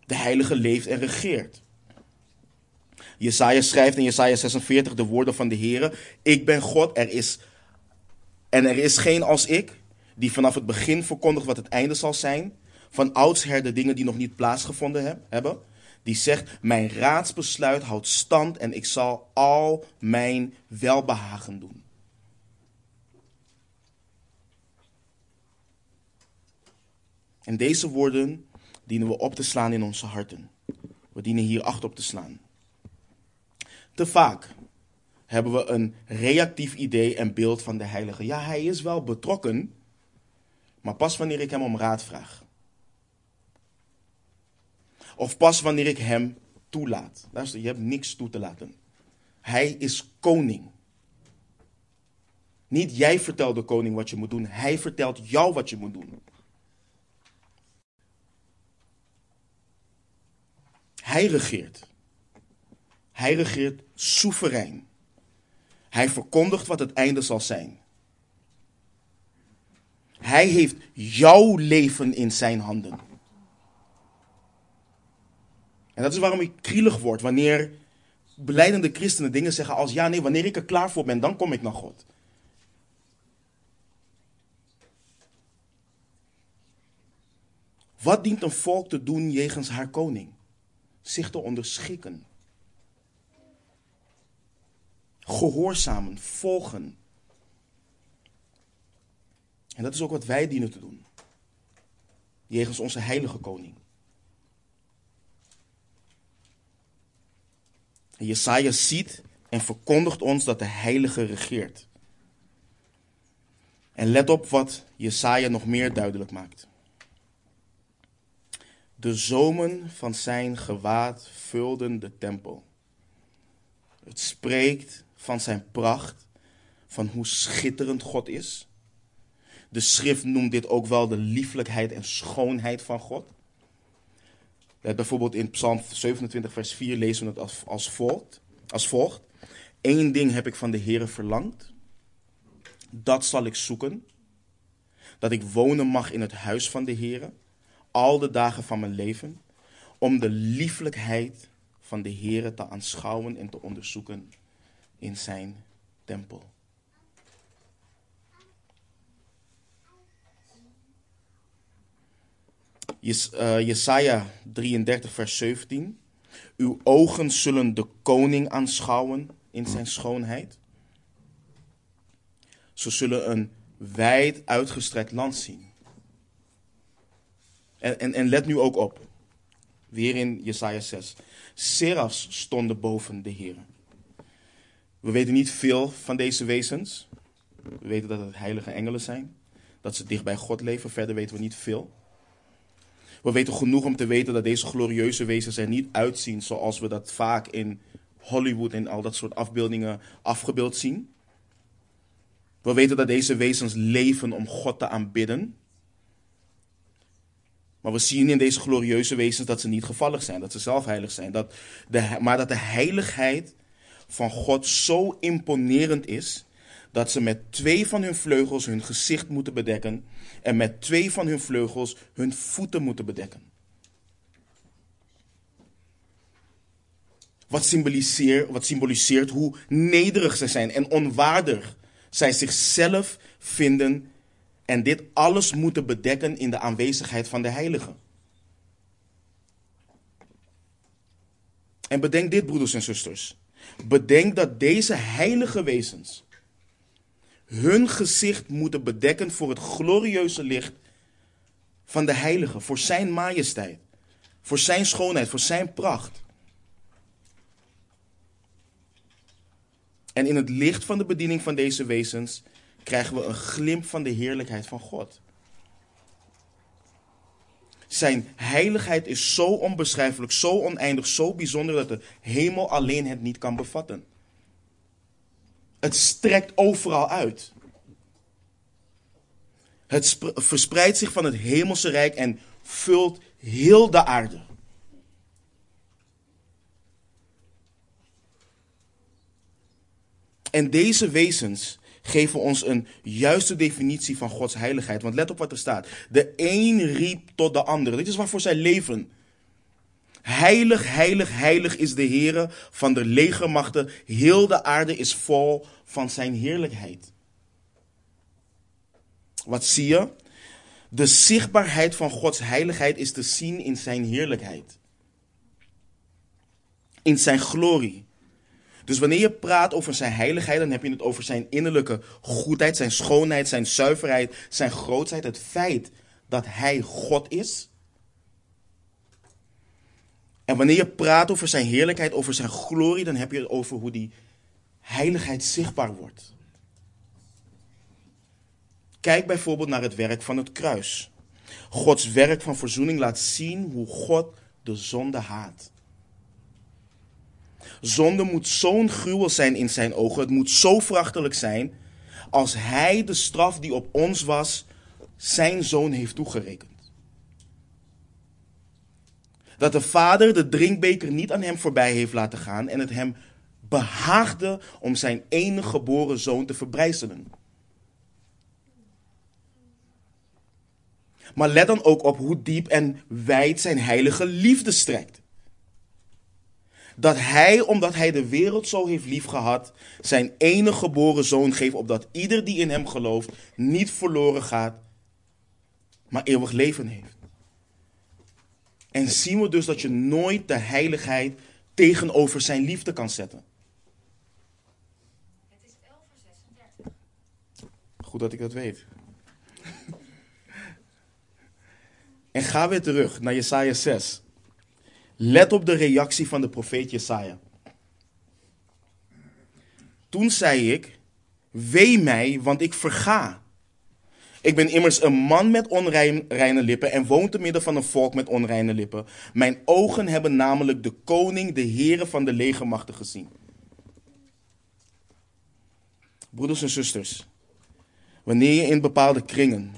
De heilige leeft en regeert. Jesaja schrijft in Jesaja 46 de woorden van de Heer. Ik ben God, er is en er is geen als ik die vanaf het begin verkondigt wat het einde zal zijn, van oudsher de dingen die nog niet plaatsgevonden hebben, die zegt, mijn raadsbesluit houdt stand en ik zal al mijn welbehagen doen. En deze woorden dienen we op te slaan in onze harten. We dienen hier acht op te slaan. te vaak hebben we een reactief idee en beeld van de heilige. Ja, hij is wel betrokken, maar pas wanneer ik hem om raad vraag. Of pas wanneer ik hem toelaat. Luister, je hebt niks toe te laten. Hij is koning. Niet jij vertelt de koning wat je moet doen, hij vertelt jou wat je moet doen. Hij regeert. Hij regeert soeverein. Hij verkondigt wat het einde zal zijn. Hij heeft jouw leven in zijn handen. En dat is waarom ik krielig word wanneer beleidende christenen dingen zeggen als ja, nee, wanneer ik er klaar voor ben, dan kom ik naar God. Wat dient een volk te doen jegens haar koning? Zich te onderschikken. Gehoorzamen, volgen. En dat is ook wat wij dienen te doen. Jegens onze heilige koning. Jesaja ziet en verkondigt ons dat de heilige regeert. En let op wat Jesaja nog meer duidelijk maakt. De zomen van zijn gewaad vulden de tempel. Het spreekt van zijn pracht, van hoe schitterend God is. De schrift noemt dit ook wel de lieflijkheid en schoonheid van God. Bijvoorbeeld in Psalm 27, vers 4 lezen we het als, als, volgt, als volgt. Eén ding heb ik van de Heere verlangd. Dat zal ik zoeken. Dat ik wonen mag in het huis van de Heere. Al de dagen van mijn leven. Om de lieflijkheid van de Heere te aanschouwen en te onderzoeken in zijn tempel. Jesaja 33, vers 17. Uw ogen zullen de koning aanschouwen in zijn schoonheid. Ze zullen een wijd uitgestrekt land zien. En, en, en let nu ook op. Weer in Jesaja 6. Serafs stonden boven de Heer. We weten niet veel van deze wezens. We weten dat het heilige engelen zijn. Dat ze dicht bij God leven. Verder weten we niet veel. We weten genoeg om te weten dat deze glorieuze wezens er niet uitzien zoals we dat vaak in Hollywood en al dat soort afbeeldingen afgebeeld zien. We weten dat deze wezens leven om God te aanbidden. Maar we zien in deze glorieuze wezens dat ze niet gevallig zijn, dat ze zelf heilig zijn. Dat de, maar dat de heiligheid van God zo imponerend is dat ze met twee van hun vleugels hun gezicht moeten bedekken en met twee van hun vleugels hun voeten moeten bedekken. Wat symboliseert, wat symboliseert hoe nederig ze zijn en onwaardig zij zichzelf vinden en dit alles moeten bedekken in de aanwezigheid van de Heilige. En bedenk dit, broeders en zusters. Bedenk dat deze heilige wezens hun gezicht moeten bedekken voor het glorieuze licht van de Heilige, voor Zijn majesteit, voor Zijn schoonheid, voor Zijn pracht. En in het licht van de bediening van deze wezens krijgen we een glimp van de heerlijkheid van God. Zijn heiligheid is zo onbeschrijfelijk, zo oneindig, zo bijzonder dat de hemel alleen het niet kan bevatten. Het strekt overal uit. Het verspreidt zich van het hemelse rijk en vult heel de aarde. En deze wezens geven ons een juiste definitie van Gods heiligheid. Want let op wat er staat. De een riep tot de ander. Dit is waarvoor zij leven. Heilig, heilig, heilig is de Heere van de legermachten. Heel de aarde is vol van zijn heerlijkheid. Wat zie je? De zichtbaarheid van Gods heiligheid is te zien in zijn heerlijkheid. In zijn glorie. Dus wanneer je praat over zijn heiligheid, dan heb je het over zijn innerlijke goedheid, zijn schoonheid, zijn zuiverheid, zijn grootheid. Het feit dat hij God is. En wanneer je praat over zijn heerlijkheid, over zijn glorie, dan heb je het over hoe die heiligheid zichtbaar wordt. Kijk bijvoorbeeld naar het werk van het kruis. Gods werk van verzoening laat zien hoe God de zonde haat. Zonde moet zo'n gruwel zijn in zijn ogen. Het moet zo verachtelijk zijn als hij de straf die op ons was, zijn zoon heeft toegerekend. Dat de vader de drinkbeker niet aan hem voorbij heeft laten gaan en het hem behaagde om zijn enige geboren zoon te verbrijzelen. Maar let dan ook op hoe diep en wijd zijn heilige liefde strekt. Dat hij, omdat hij de wereld zo heeft liefgehad, zijn enige geboren zoon geeft, opdat ieder die in hem gelooft niet verloren gaat, maar eeuwig leven heeft. En zien we dus dat je nooit de heiligheid tegenover zijn liefde kan zetten. Het is 11 voor 36. Goed dat ik dat weet. En ga weer terug naar Jesaja 6. Let op de reactie van de profeet Jesaja. Toen zei ik, wee mij, want ik verga. Ik ben immers een man met onreine lippen en woon te midden van een volk met onreine lippen. Mijn ogen hebben namelijk de koning, de heren van de legermachten gezien. Broeders en zusters, wanneer je in bepaalde kringen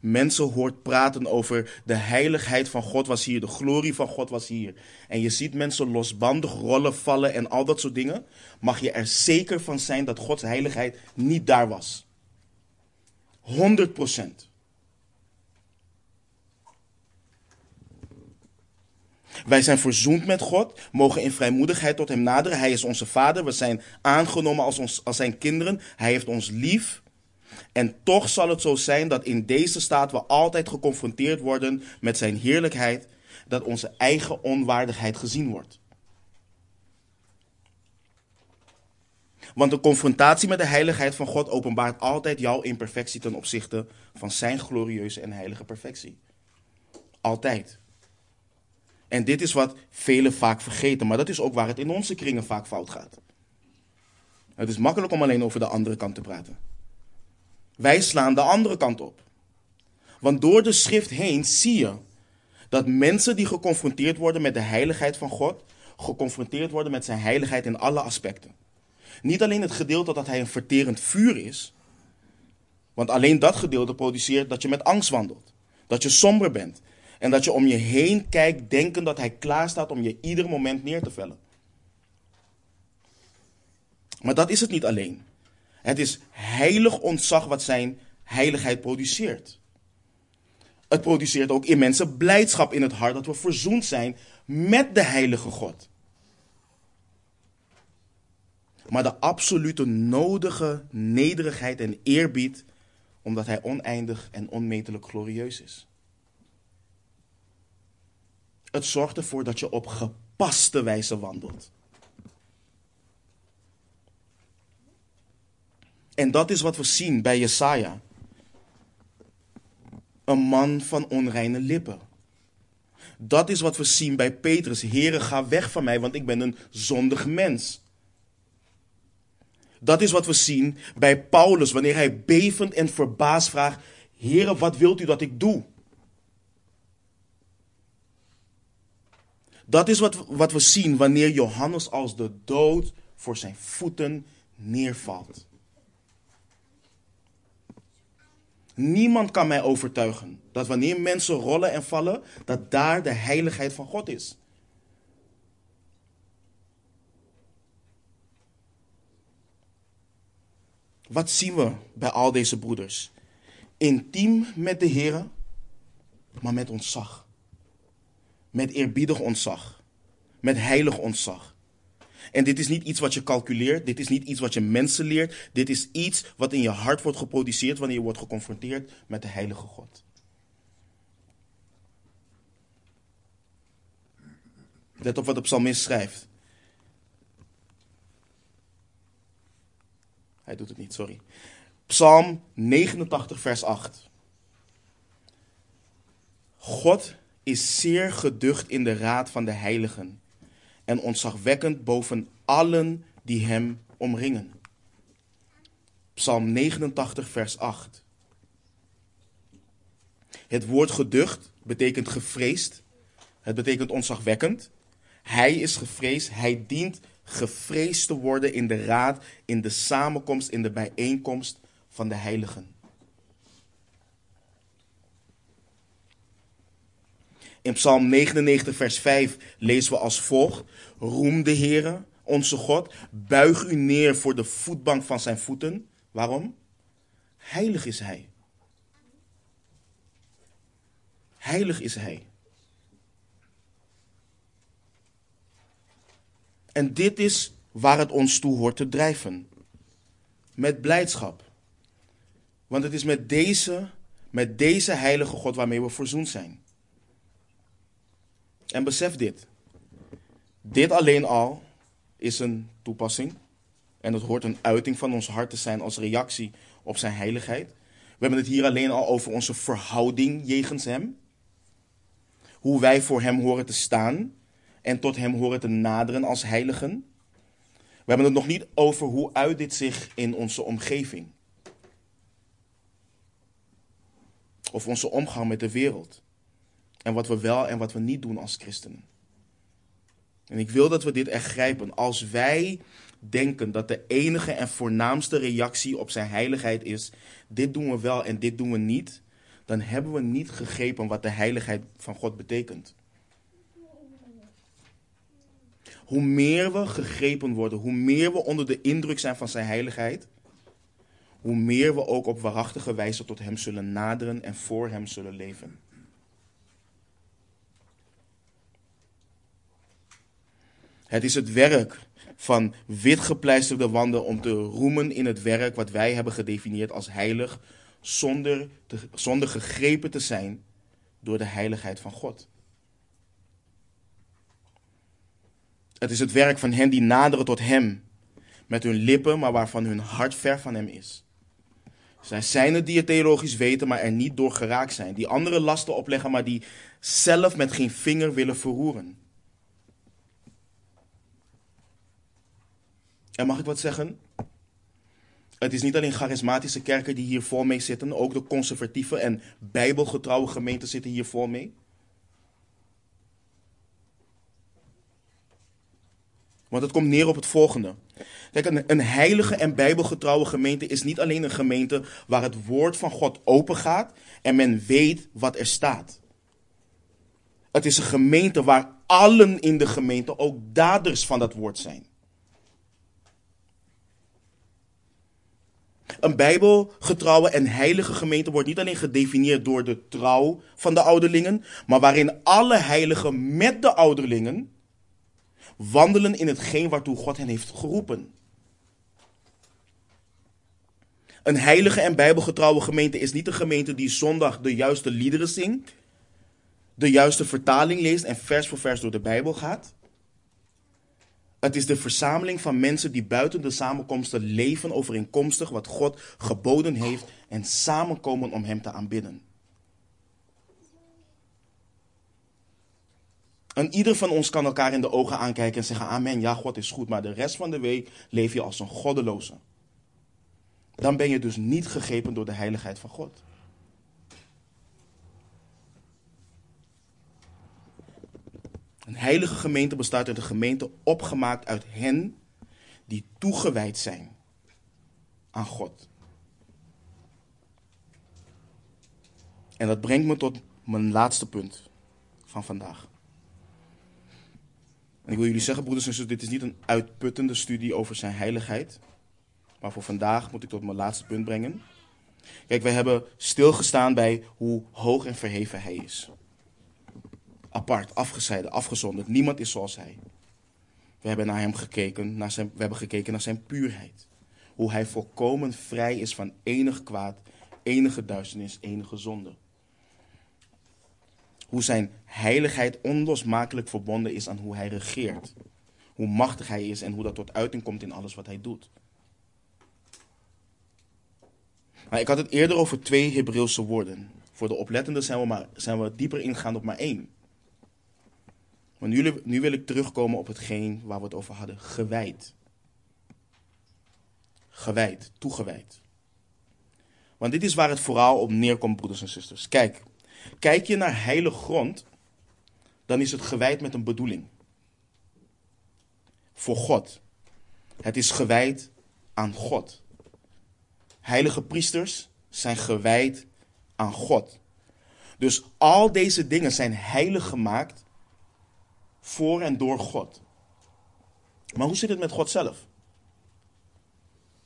mensen hoort praten over de heiligheid van God was hier, de glorie van God was hier. En je ziet mensen losbandig rollen, vallen en al dat soort dingen. Mag je er zeker van zijn dat Gods heiligheid niet daar was. 100 procent. Wij zijn verzoend met God, mogen in vrijmoedigheid tot Hem naderen. Hij is onze Vader, we zijn aangenomen als, ons, als Zijn kinderen. Hij heeft ons lief. En toch zal het zo zijn dat in deze staat we altijd geconfronteerd worden met Zijn heerlijkheid, dat onze eigen onwaardigheid gezien wordt. Want de confrontatie met de heiligheid van God openbaart altijd jouw imperfectie ten opzichte van Zijn glorieuze en heilige perfectie. Altijd. En dit is wat velen vaak vergeten, maar dat is ook waar het in onze kringen vaak fout gaat. Het is makkelijk om alleen over de andere kant te praten. Wij slaan de andere kant op. Want door de schrift heen zie je dat mensen die geconfronteerd worden met de heiligheid van God, geconfronteerd worden met zijn heiligheid in alle aspecten. Niet alleen het gedeelte dat hij een verterend vuur is, want alleen dat gedeelte produceert dat je met angst wandelt, dat je somber bent en dat je om je heen kijkt denken dat hij klaar staat om je ieder moment neer te vellen. Maar dat is het niet alleen. Het is heilig ontzag wat zijn heiligheid produceert. Het produceert ook in mensen blijdschap in het hart dat we verzoend zijn met de heilige God. Maar de absolute nodige nederigheid en eerbied omdat hij oneindig en onmetelijk glorieus is. Het zorgt ervoor dat je op gepaste wijze wandelt. En dat is wat we zien bij Jesaja. Een man van onreine lippen. Dat is wat we zien bij Petrus. Heere, ga weg van mij, want ik ben een zondig mens. Dat is wat we zien bij Paulus, wanneer hij bevend en verbaasd vraagt: Heere, wat wilt u dat ik doe? Dat is wat, wat we zien wanneer Johannes als de dood voor zijn voeten neervalt. Niemand kan mij overtuigen dat wanneer mensen rollen en vallen, dat daar de heiligheid van God is. Wat zien we bij al deze broeders? Intiem met de Heer, maar met ontzag. Met eerbiedig ontzag. Met heilig ontzag. En dit is niet iets wat je calculeert, dit is niet iets wat je mensen leert, dit is iets wat in je hart wordt geproduceerd wanneer je wordt geconfronteerd met de heilige God. Let op wat de psalmist schrijft. Hij doet het niet, sorry. Psalm 89, vers 8. God is zeer geducht in de raad van de heiligen en ontzagwekkend boven allen die hem omringen. Psalm 89, vers 8. Het woord geducht betekent gevreesd. Het betekent ontzagwekkend. Hij is gevreesd. Hij dient gevreesd te worden in de raad, in de samenkomst, in de bijeenkomst van de heiligen. In Psalm 99, vers 5 lezen we als volgt: Roem de Heere, onze God, buig u neer voor de voetbank van zijn voeten. Waarom? Heilig is hij. Heilig is hij. En dit is waar het ons toe hoort te drijven. Met blijdschap. Want het is met deze, met deze heilige God waarmee we verzoend zijn. En besef dit. Dit alleen al is een toepassing. En het hoort een uiting van ons hart te zijn als reactie op zijn heiligheid. We hebben het hier alleen al over onze verhouding jegens hem. Hoe wij voor hem horen te staan en tot hem horen te naderen als heiligen. We hebben het nog niet over hoe uit dit zich in onze omgeving. Of onze omgang met de wereld. En wat we wel en wat we niet doen als christenen. En ik wil dat we dit echt grijpen. Als wij denken dat de enige en voornaamste reactie op zijn heiligheid is: dit doen we wel en dit doen we niet, dan hebben we niet gegrepen wat de heiligheid van God betekent. Hoe meer we gegrepen worden, hoe meer we onder de indruk zijn van zijn heiligheid, hoe meer we ook op waarachtige wijze tot hem zullen naderen en voor hem zullen leven. Het is het werk van witgepleisterde wanden om te roemen in het werk wat wij hebben gedefinieerd als heilig, zonder, te, zonder gegrepen te zijn door de heiligheid van God. Het is het werk van hen die naderen tot Hem, met hun lippen, maar waarvan hun hart ver van Hem is. Zij zijn het die het theologisch weten, maar er niet door geraakt zijn. Die andere lasten opleggen, maar die zelf met geen vinger willen verroeren. En mag ik wat zeggen? Het is niet alleen charismatische kerken die hier vol mee zitten, ook de conservatieve en bijbelgetrouwe gemeenten zitten hier vol mee. Want het komt neer op het volgende. Kijk, een, een, heilige en bijbelgetrouwe gemeente is niet alleen een gemeente waar het woord van God open gaat en men weet wat er staat. Het is een gemeente waar allen in de gemeente ook daders van dat woord zijn. Een bijbelgetrouwe en heilige gemeente wordt niet alleen gedefinieerd door de trouw van de ouderlingen, maar waarin alle heiligen met de ouderlingen wandelen in hetgeen waartoe God hen heeft geroepen. Een heilige en bijbelgetrouwe gemeente is niet een gemeente die zondag de juiste liederen zingt, de juiste vertaling leest en vers voor vers door de Bijbel gaat. Het is de verzameling van mensen die buiten de samenkomsten leven overeenkomstig wat God geboden heeft en samenkomen om Hem te aanbidden. En ieder van ons kan elkaar in de ogen aankijken en zeggen: Amen, ja, God is goed. Maar de rest van de week leef je als een goddeloze. Dan ben je dus niet gegrepen door de heiligheid van God. Een heilige gemeente bestaat uit een gemeente opgemaakt uit hen die toegewijd zijn aan God. En dat brengt me tot mijn laatste punt van vandaag. En ik wil jullie zeggen, broeders en zusters, dit is niet een uitputtende studie over zijn heiligheid. Maar voor vandaag moet ik tot mijn laatste punt brengen. Kijk, wij hebben stilgestaan bij hoe hoog en verheven hij is apart, afgescheiden, afgezonderd. Niemand is zoals hij. We hebben naar hem gekeken, naar zijn, we hebben gekeken naar zijn puurheid. Hoe hij volkomen vrij is van enig kwaad, enige duisternis, enige zonde. Hoe zijn heiligheid onlosmakelijk verbonden is aan hoe hij regeert. Hoe machtig hij is en hoe dat tot uiting komt in alles wat hij doet. Maar ik had het eerder over twee Hebreeuwse woorden. Voor de oplettenden zijn we, maar, zijn we dieper ingegaan op maar één. Maar nu, nu wil ik terugkomen op hetgeen waar we het over hadden. Gewijd. Gewijd, toegewijd. Want dit is waar het vooral op neerkomt, broeders en zusters. Kijk, kijk je naar heilig grond, dan is het gewijd met een bedoeling. Voor God. Het is gewijd aan God. Heilige priesters zijn gewijd aan God. Dus al deze dingen zijn heilig gemaakt voor en door God. Maar hoe zit het met God zelf?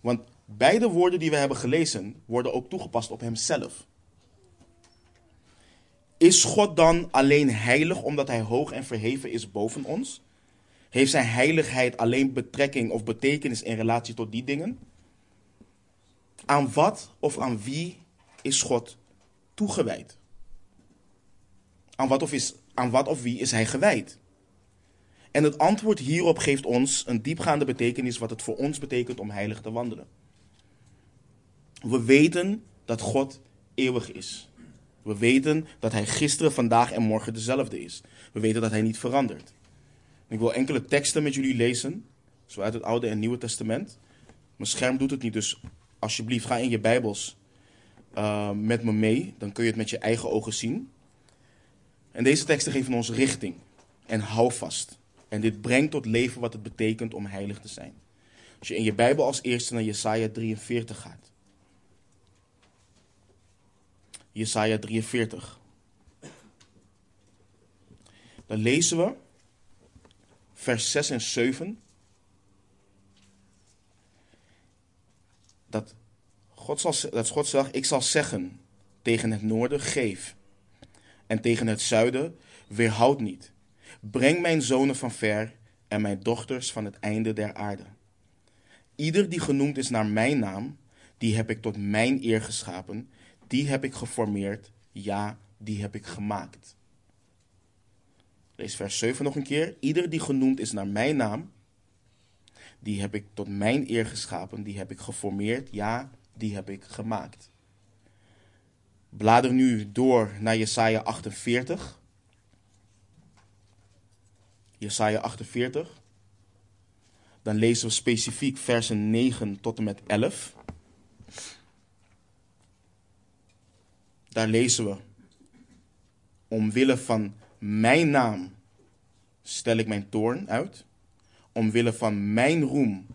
Want beide woorden die we hebben gelezen worden ook toegepast op Hemzelf. Is God dan alleen heilig omdat Hij hoog en verheven is boven ons? Heeft Zijn heiligheid alleen betrekking of betekenis in relatie tot die dingen? Aan wat of aan wie is God toegewijd? Aan wat of, is, aan wat of wie is Hij gewijd? En het antwoord hierop geeft ons een diepgaande betekenis wat het voor ons betekent om heilig te wandelen. We weten dat God eeuwig is. We weten dat Hij gisteren, vandaag en morgen dezelfde is. We weten dat Hij niet verandert. Ik wil enkele teksten met jullie lezen, zo uit het Oude en Nieuwe Testament. Mijn scherm doet het niet, dus alsjeblieft ga in je Bijbels uh, met me mee. Dan kun je het met je eigen ogen zien. En deze teksten geven ons richting en houvast. En dit brengt tot leven wat het betekent om heilig te zijn. Als je in je Bijbel als eerste naar Jesaja 43 gaat. Jesaja 43. Dan lezen we vers 6 en 7. Dat God, zal, dat God zegt, ik zal zeggen tegen het noorden, geef. En tegen het zuiden, weerhoud niet. Breng mijn zonen van ver en mijn dochters van het einde der aarde. Ieder die genoemd is naar mijn naam, die heb ik tot mijn eer geschapen, die heb ik geformeerd, ja, die heb ik gemaakt. Lees vers 7 nog een keer. Ieder die genoemd is naar mijn naam, die heb ik tot mijn eer geschapen, die heb ik geformeerd, ja, die heb ik gemaakt. Blader nu door naar Jesaja 48. Jesaja 48. Dan lezen we specifiek versen 9 tot en met 11. Daar lezen we. Omwille van mijn naam stel ik mijn toorn uit. Omwille van mijn roem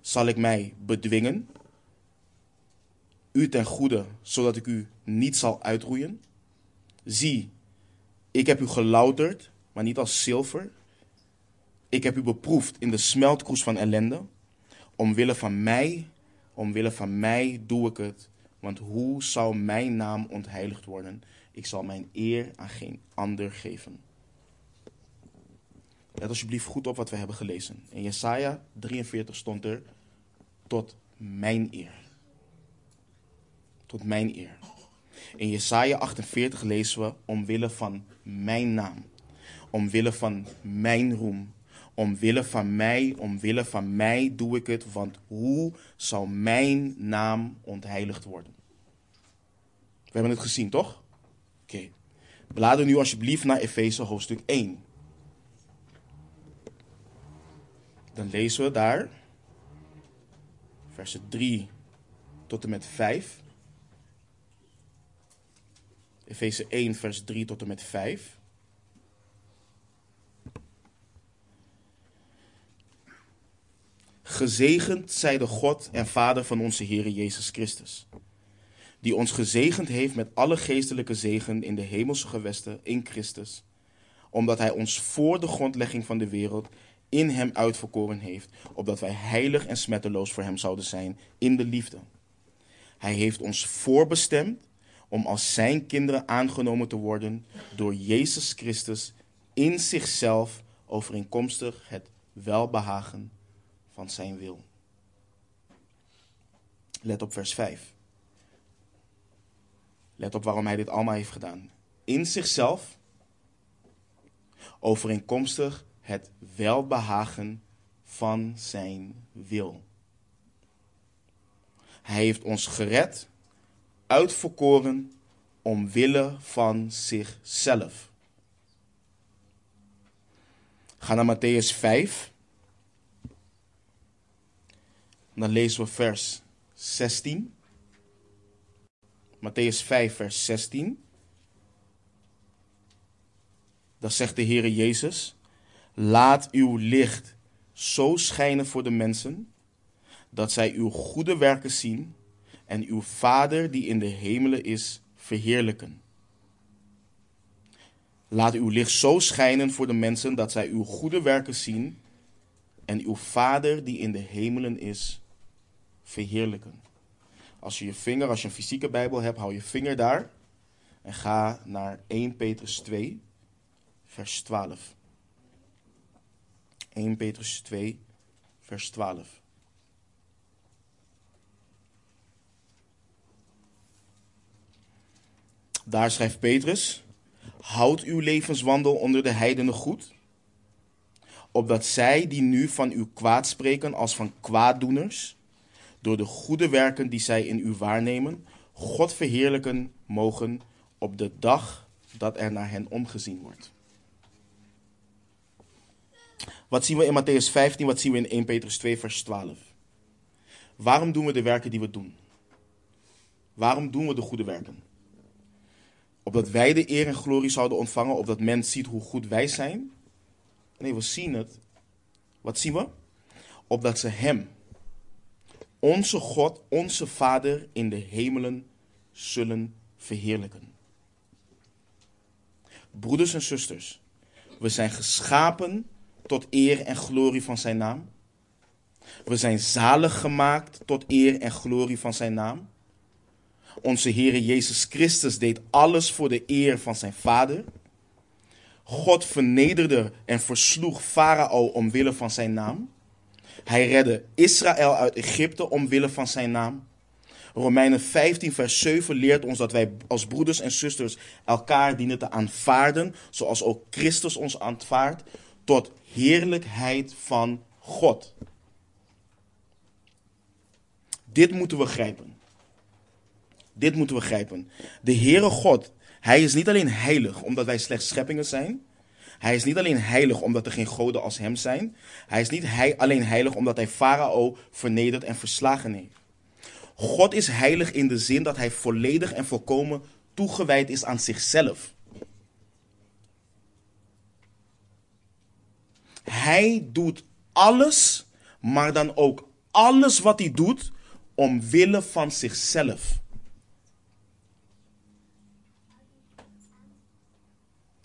zal ik mij bedwingen. U ten goede, zodat ik u niet zal uitroeien. Zie, ik heb u gelouterd, maar niet als zilver. Ik heb u beproefd in de smeltkroes van ellende. Omwille van mij, omwille van mij doe ik het. Want hoe zou mijn naam ontheiligd worden? Ik zal mijn eer aan geen ander geven. Let alsjeblieft goed op wat we hebben gelezen. In Jesaja 43 stond er tot mijn eer. Tot mijn eer. In Jesaja 48 lezen we omwille van mijn naam. Omwille van mijn roem. Omwille van mij, omwille van mij doe ik het, want hoe zou mijn naam ontheiligd worden? We hebben het gezien, toch? Oké. Okay. Blader nu alsjeblieft naar Efeze hoofdstuk 1. Dan lezen we daar versen 3 tot en met 5. Efeze 1, vers 3 tot en met 5. Gezegend zij de God en Vader van onze Heer Jezus Christus, die ons gezegend heeft met alle geestelijke zegen in de hemelse gewesten in Christus, omdat Hij ons voor de grondlegging van de wereld in Hem uitverkoren heeft, opdat wij heilig en smetteloos voor Hem zouden zijn in de liefde. Hij heeft ons voorbestemd om als Zijn kinderen aangenomen te worden door Jezus Christus in zichzelf overeenkomstig het welbehagen van Zijn wil. Let op vers 5. Let op waarom Hij dit allemaal heeft gedaan. In zichzelf overeenkomstig het welbehagen van zijn wil. Hij heeft ons gered, uitverkoren omwille van zichzelf. Ga naar Matthäus 5. Dan lezen we vers 16. Matthäus 5, vers 16. Dan zegt de Heere Jezus: Laat uw licht zo schijnen voor de mensen, dat zij uw goede werken zien en uw Vader die in de hemelen is verheerlijken. Laat uw licht zo schijnen voor de mensen dat zij uw goede werken zien en uw Vader die in de hemelen is verheerlijken. Als je je vinger, als je een fysieke Bijbel hebt, hou je vinger daar en ga naar 1 Petrus 2, vers 12. 1 Petrus 2, vers 12. Daar schrijft Petrus: Houd uw levenswandel onder de heidenen goed, opdat zij die nu van u kwaad spreken als van kwaaddoeners, door de goede werken die zij in u waarnemen, God verheerlijken mogen op de dag dat er naar hen omgezien wordt. Wat zien we in Matthäus 15, wat zien we in 1 Petrus 2, vers 12? Waarom doen we de werken die we doen? Waarom doen we de goede werken? Opdat wij de eer en glorie zouden ontvangen, opdat men ziet hoe goed wij zijn. Nee, we zien het. Wat zien we? Opdat ze Hem, onze God, onze Vader in de hemelen zullen verheerlijken. Broeders en zusters, we zijn geschapen tot eer en glorie van Zijn naam. We zijn zalig gemaakt tot eer en glorie van Zijn naam. Onze Heere Jezus Christus deed alles voor de eer van Zijn Vader. God vernederde en versloeg Farao omwille van Zijn naam. Hij redde Israël uit Egypte omwille van zijn naam. Romeinen 15, vers 7 leert ons dat wij als broeders en zusters elkaar dienen te aanvaarden, zoals ook Christus ons aanvaardt, tot heerlijkheid van God. Dit moeten we grijpen. Dit moeten we grijpen. De Heere God, Hij is niet alleen heilig omdat wij slechts scheppingen zijn. Hij is niet alleen heilig omdat er geen goden als hem zijn. Hij is niet hij, alleen heilig omdat hij Farao vernederd en verslagen heeft. God is heilig in de zin dat hij volledig en volkomen toegewijd is aan zichzelf. Hij doet alles, maar dan ook alles wat hij doet omwille van zichzelf.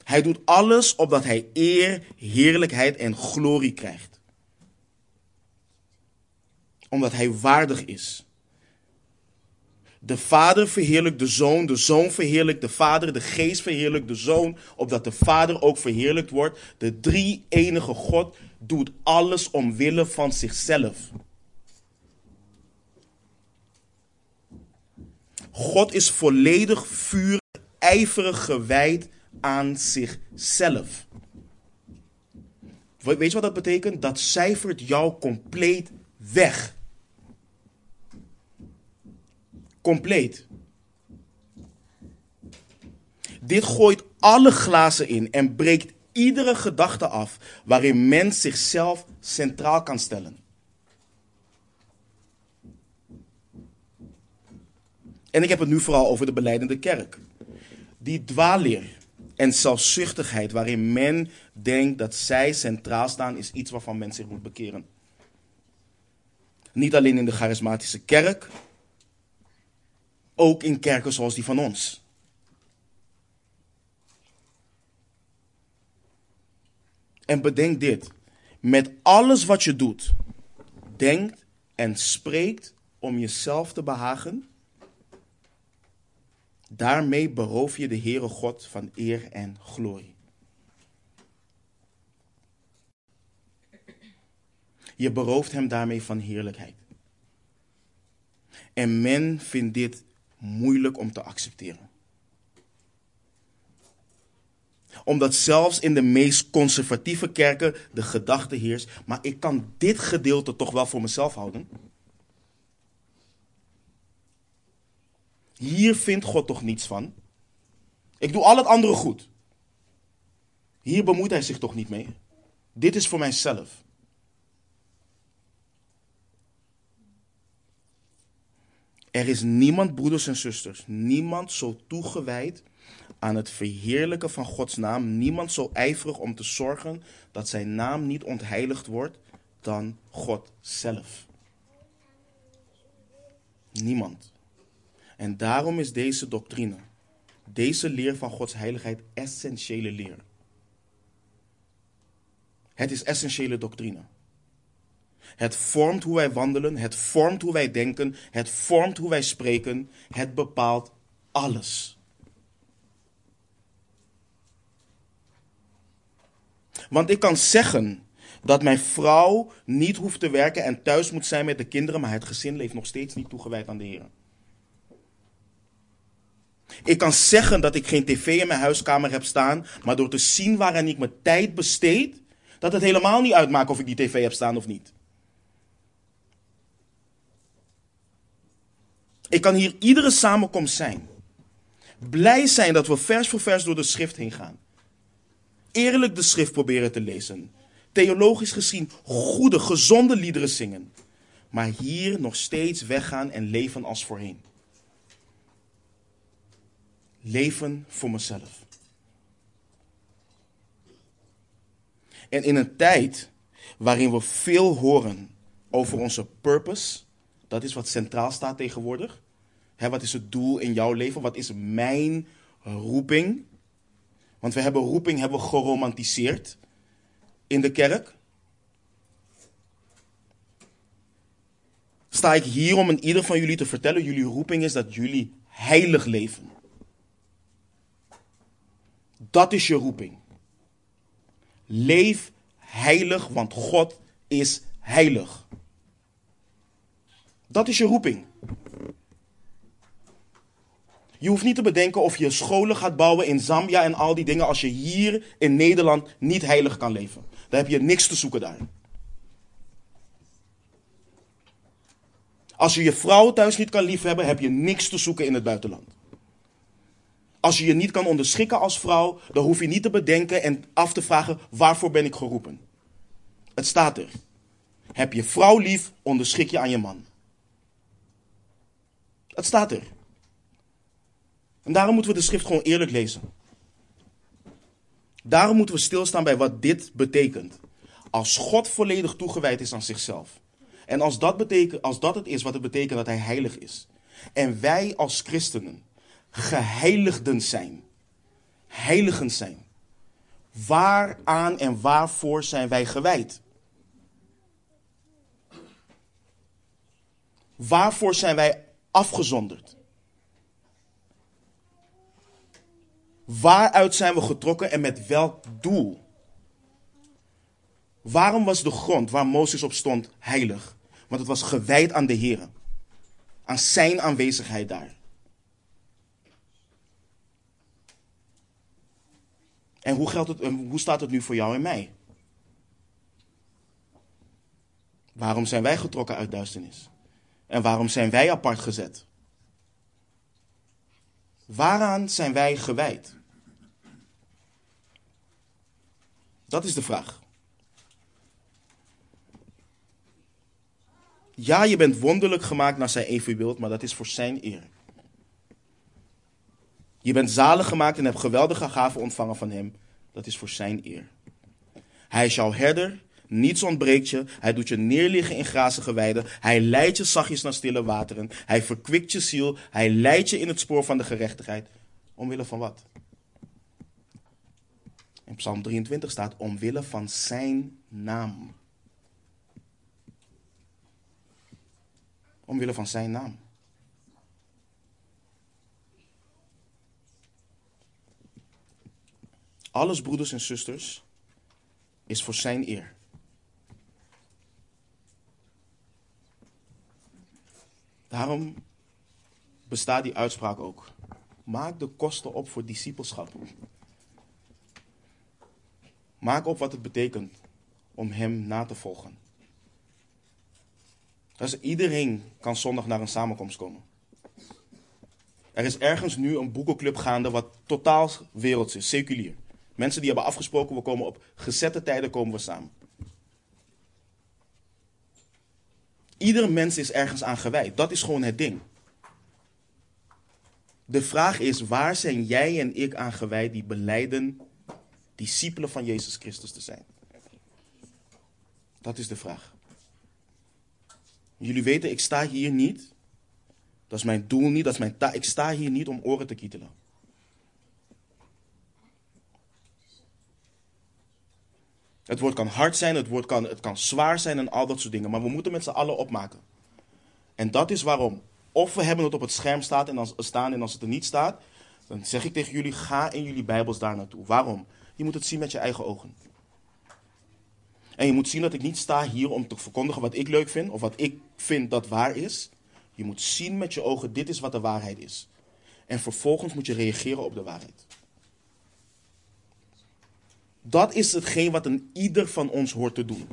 Hij doet alles opdat hij eer, heerlijkheid en glorie krijgt. Omdat hij waardig is. De Vader verheerlijkt de Zoon, de Zoon verheerlijkt de Vader, de Geest verheerlijkt de Zoon, opdat de Vader ook verheerlijkt wordt. De drie enige God doet alles omwille van zichzelf. God is volledig vuur, ijverig gewijd aan zichzelf. Weet je wat dat betekent? Dat cijfert jou compleet weg. Compleet. Dit gooit alle glazen in en breekt iedere gedachte af waarin mens zichzelf centraal kan stellen. En ik heb het nu vooral over de beleidende kerk. Die dwaalleer en zelfzuchtigheid waarin men denkt dat zij centraal staan, is iets waarvan men zich moet bekeren. Niet alleen in de charismatische kerk, ook in kerken zoals die van ons. En bedenk dit: met alles wat je doet, denkt en spreekt om jezelf te behagen Daarmee beroof je de Heere God van eer en glorie. Je berooft hem daarmee van heerlijkheid. En men vindt dit moeilijk om te accepteren. Omdat zelfs in de meest conservatieve kerken de gedachte heerst, maar ik kan dit gedeelte toch wel voor mezelf houden. Hier vindt God toch niets van? Ik doe al het andere goed. Hier bemoeit hij zich toch niet mee? Dit is voor mijzelf. Er is niemand, broeders en zusters, niemand zo toegewijd aan het verheerlijken van Gods naam, niemand zo ijverig om te zorgen dat zijn naam niet ontheiligd wordt dan God zelf. Niemand. En daarom is deze doctrine, deze leer van Gods heiligheid, essentiële leer. Het is essentiële doctrine. Het vormt hoe wij wandelen, het vormt hoe wij denken, het vormt hoe wij spreken, het bepaalt alles. Want ik kan zeggen dat mijn vrouw niet hoeft te werken en thuis moet zijn met de kinderen, maar het gezin leeft nog steeds niet toegewijd aan de Heer. Ik kan zeggen dat ik geen tv in mijn huiskamer heb staan, maar door te zien waarin ik mijn tijd besteed, dat het helemaal niet uitmaakt of ik die tv heb staan of niet. Ik kan hier iedere samenkomst zijn. Blij zijn dat we vers voor vers door de schrift heen gaan. Eerlijk de schrift proberen te lezen. Theologisch gezien goede, gezonde liederen zingen. Maar hier nog steeds weggaan en leven als voorheen. Leven voor mezelf. En in een tijd waarin we veel horen over onze purpose, dat is wat centraal staat tegenwoordig. wat is het doel in jouw leven? Wat is mijn roeping? Want we hebben roeping hebben we geromantiseerd in de kerk. Sta ik hier om in ieder van jullie te vertellen, jullie roeping is dat jullie heilig leven. Dat is je roeping. Leef heilig, want God is heilig. Dat is je roeping. Je hoeft niet te bedenken of je scholen gaat bouwen in Zambia en al die dingen als je hier in Nederland niet heilig kan leven. Dan heb je niks te zoeken daar. Als je je vrouw thuis niet kan liefhebben, heb je niks te zoeken in het buitenland. Als je je niet kan onderschikken als vrouw, dan hoef je niet te bedenken en af te vragen waarvoor ben ik geroepen. Het staat er. Heb je vrouw lief, onderschik je aan je man. Het staat er. En daarom moeten we de schrift gewoon eerlijk lezen. Daarom moeten we stilstaan bij wat dit betekent. Als God volledig toegewijd is aan zichzelf. En als dat, betekent, als dat het is wat het betekent dat hij heilig is. En wij als christenen geheiligden zijn. Heiligen zijn. Waaraan en waarvoor zijn wij gewijd? Waarvoor zijn wij afgezonderd? Waaruit zijn we getrokken en met welk doel? Waarom was de grond waar Mozes op stond heilig? Want het was gewijd aan de Heer. Aan zijn aanwezigheid daar. En hoe, geldt het, hoe staat het nu voor jou en mij? Waarom zijn wij getrokken uit duisternis? En waarom zijn wij apart gezet? Waaraan zijn wij gewijd? Dat is de vraag. Ja, je bent wonderlijk gemaakt naar zijn evenbeeld, maar dat is voor zijn eer. Je bent zalig gemaakt en hebt geweldige gaven ontvangen van hem. Dat is voor zijn eer. Hij is jouw herder, niets ontbreekt je. Hij doet je neerliggen in grazige weiden. Hij leidt je zachtjes naar stille wateren. Hij verkwikt je ziel. Hij leidt je in het spoor van de gerechtigheid. Omwille van wat? In Psalm 23 staat omwille van zijn naam. Omwille van zijn naam. Alles, broeders en zusters, is voor zijn eer. Daarom bestaat die uitspraak ook. Maak de kosten op voor discipelschap. Maak op wat het betekent om hem na te volgen. Dus iedereen kan zondag naar een samenkomst komen. Er is ergens nu een boekenclub gaande wat totaal werelds is, seculier. Mensen die hebben afgesproken, we komen op gezette tijden komen we samen. Ieder mens is ergens aan gewijd. Dat is gewoon het ding. De vraag is, waar zijn jij en ik aan gewijd die beleiden discipelen van Jezus Christus te zijn? Dat is de vraag. Jullie weten, ik sta hier niet. Dat is mijn doel niet, dat is mijn taak. Ik sta hier niet om oren te kietelen. Het woord kan hard zijn, het woord kan, het kan zwaar zijn en al dat soort dingen. Maar we moeten met z'n allen opmaken. En dat is waarom. Of we hebben het op het scherm staat en als, staan en als het er niet staat, dan zeg ik tegen jullie, ga in jullie Bijbels daar naartoe. Waarom? Je moet het zien met je eigen ogen. En je moet zien dat ik niet sta hier om te verkondigen wat ik leuk vind of wat ik vind dat waar is. Je moet zien met je ogen, dit is wat de waarheid is. En vervolgens moet je reageren op de waarheid. Dat is hetgeen wat een ieder van ons hoort te doen.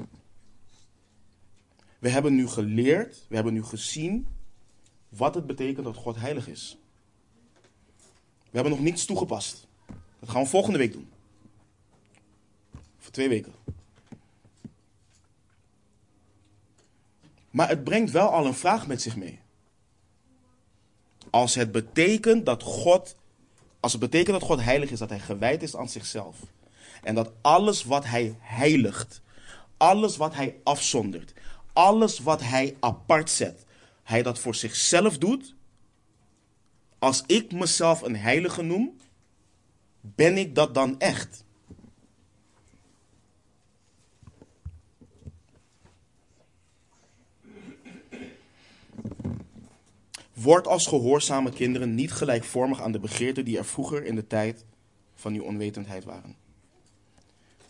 We hebben nu geleerd, we hebben nu gezien wat het betekent dat God heilig is. We hebben nog niets toegepast. Dat gaan we volgende week doen. Voor twee weken. Maar het brengt wel al een vraag met zich mee. Als het betekent dat God, als het betekent dat God heilig is, dat hij gewijd is aan zichzelf. En dat alles wat hij heiligt, alles wat hij afzondert, alles wat hij apart zet, hij dat voor zichzelf doet. Als ik mezelf een heilige noem, ben ik dat dan echt? Word als gehoorzame kinderen niet gelijkvormig aan de begeerten die er vroeger in de tijd van uw onwetendheid waren.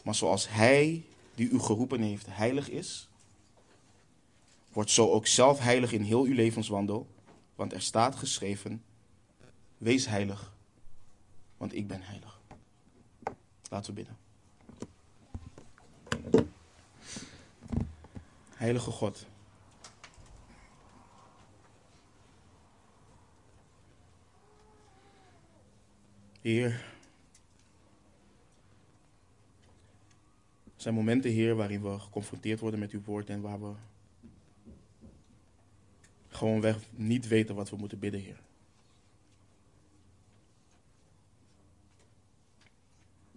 Maar zoals Hij die u geroepen heeft heilig is, wordt zo ook zelf heilig in heel uw levenswandel. Want er staat geschreven, wees heilig, want ik ben heilig. Laten we bidden. Heilige God. Heer, zijn momenten, Heer, waarin we geconfronteerd worden met uw woord en waar we gewoonweg niet weten wat we moeten bidden, Heer.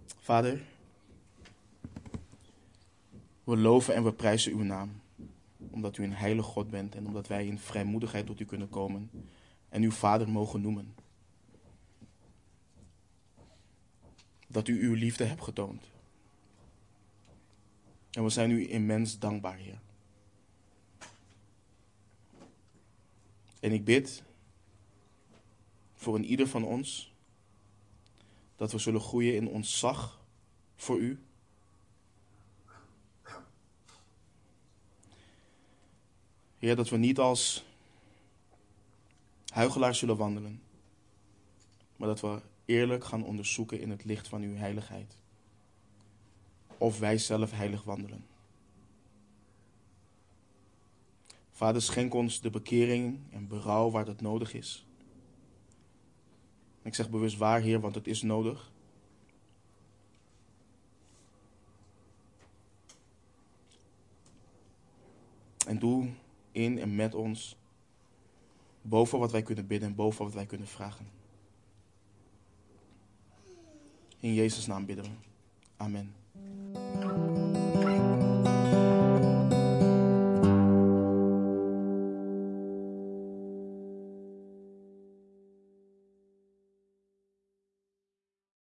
Vader, we loven en we prijzen uw naam, omdat u een heilige God bent en omdat wij in vrijmoedigheid tot u kunnen komen en uw Vader mogen noemen. Dat u uw liefde hebt getoond. En we zijn u immens dankbaar, Heer. En ik bid voor een ieder van ons dat we zullen groeien in ons zag voor u. Heer, dat we niet als huigelaars zullen wandelen, maar dat we eerlijk gaan onderzoeken in het licht van uw heiligheid. Of wij zelf heilig wandelen. Vader, schenk ons de bekering en berouw waar dat nodig is. Ik zeg bewust waar, Heer, want het is nodig. En doe in en met ons boven wat wij kunnen bidden en boven wat wij kunnen vragen. In Jezus' naam bidden we. Amen. うん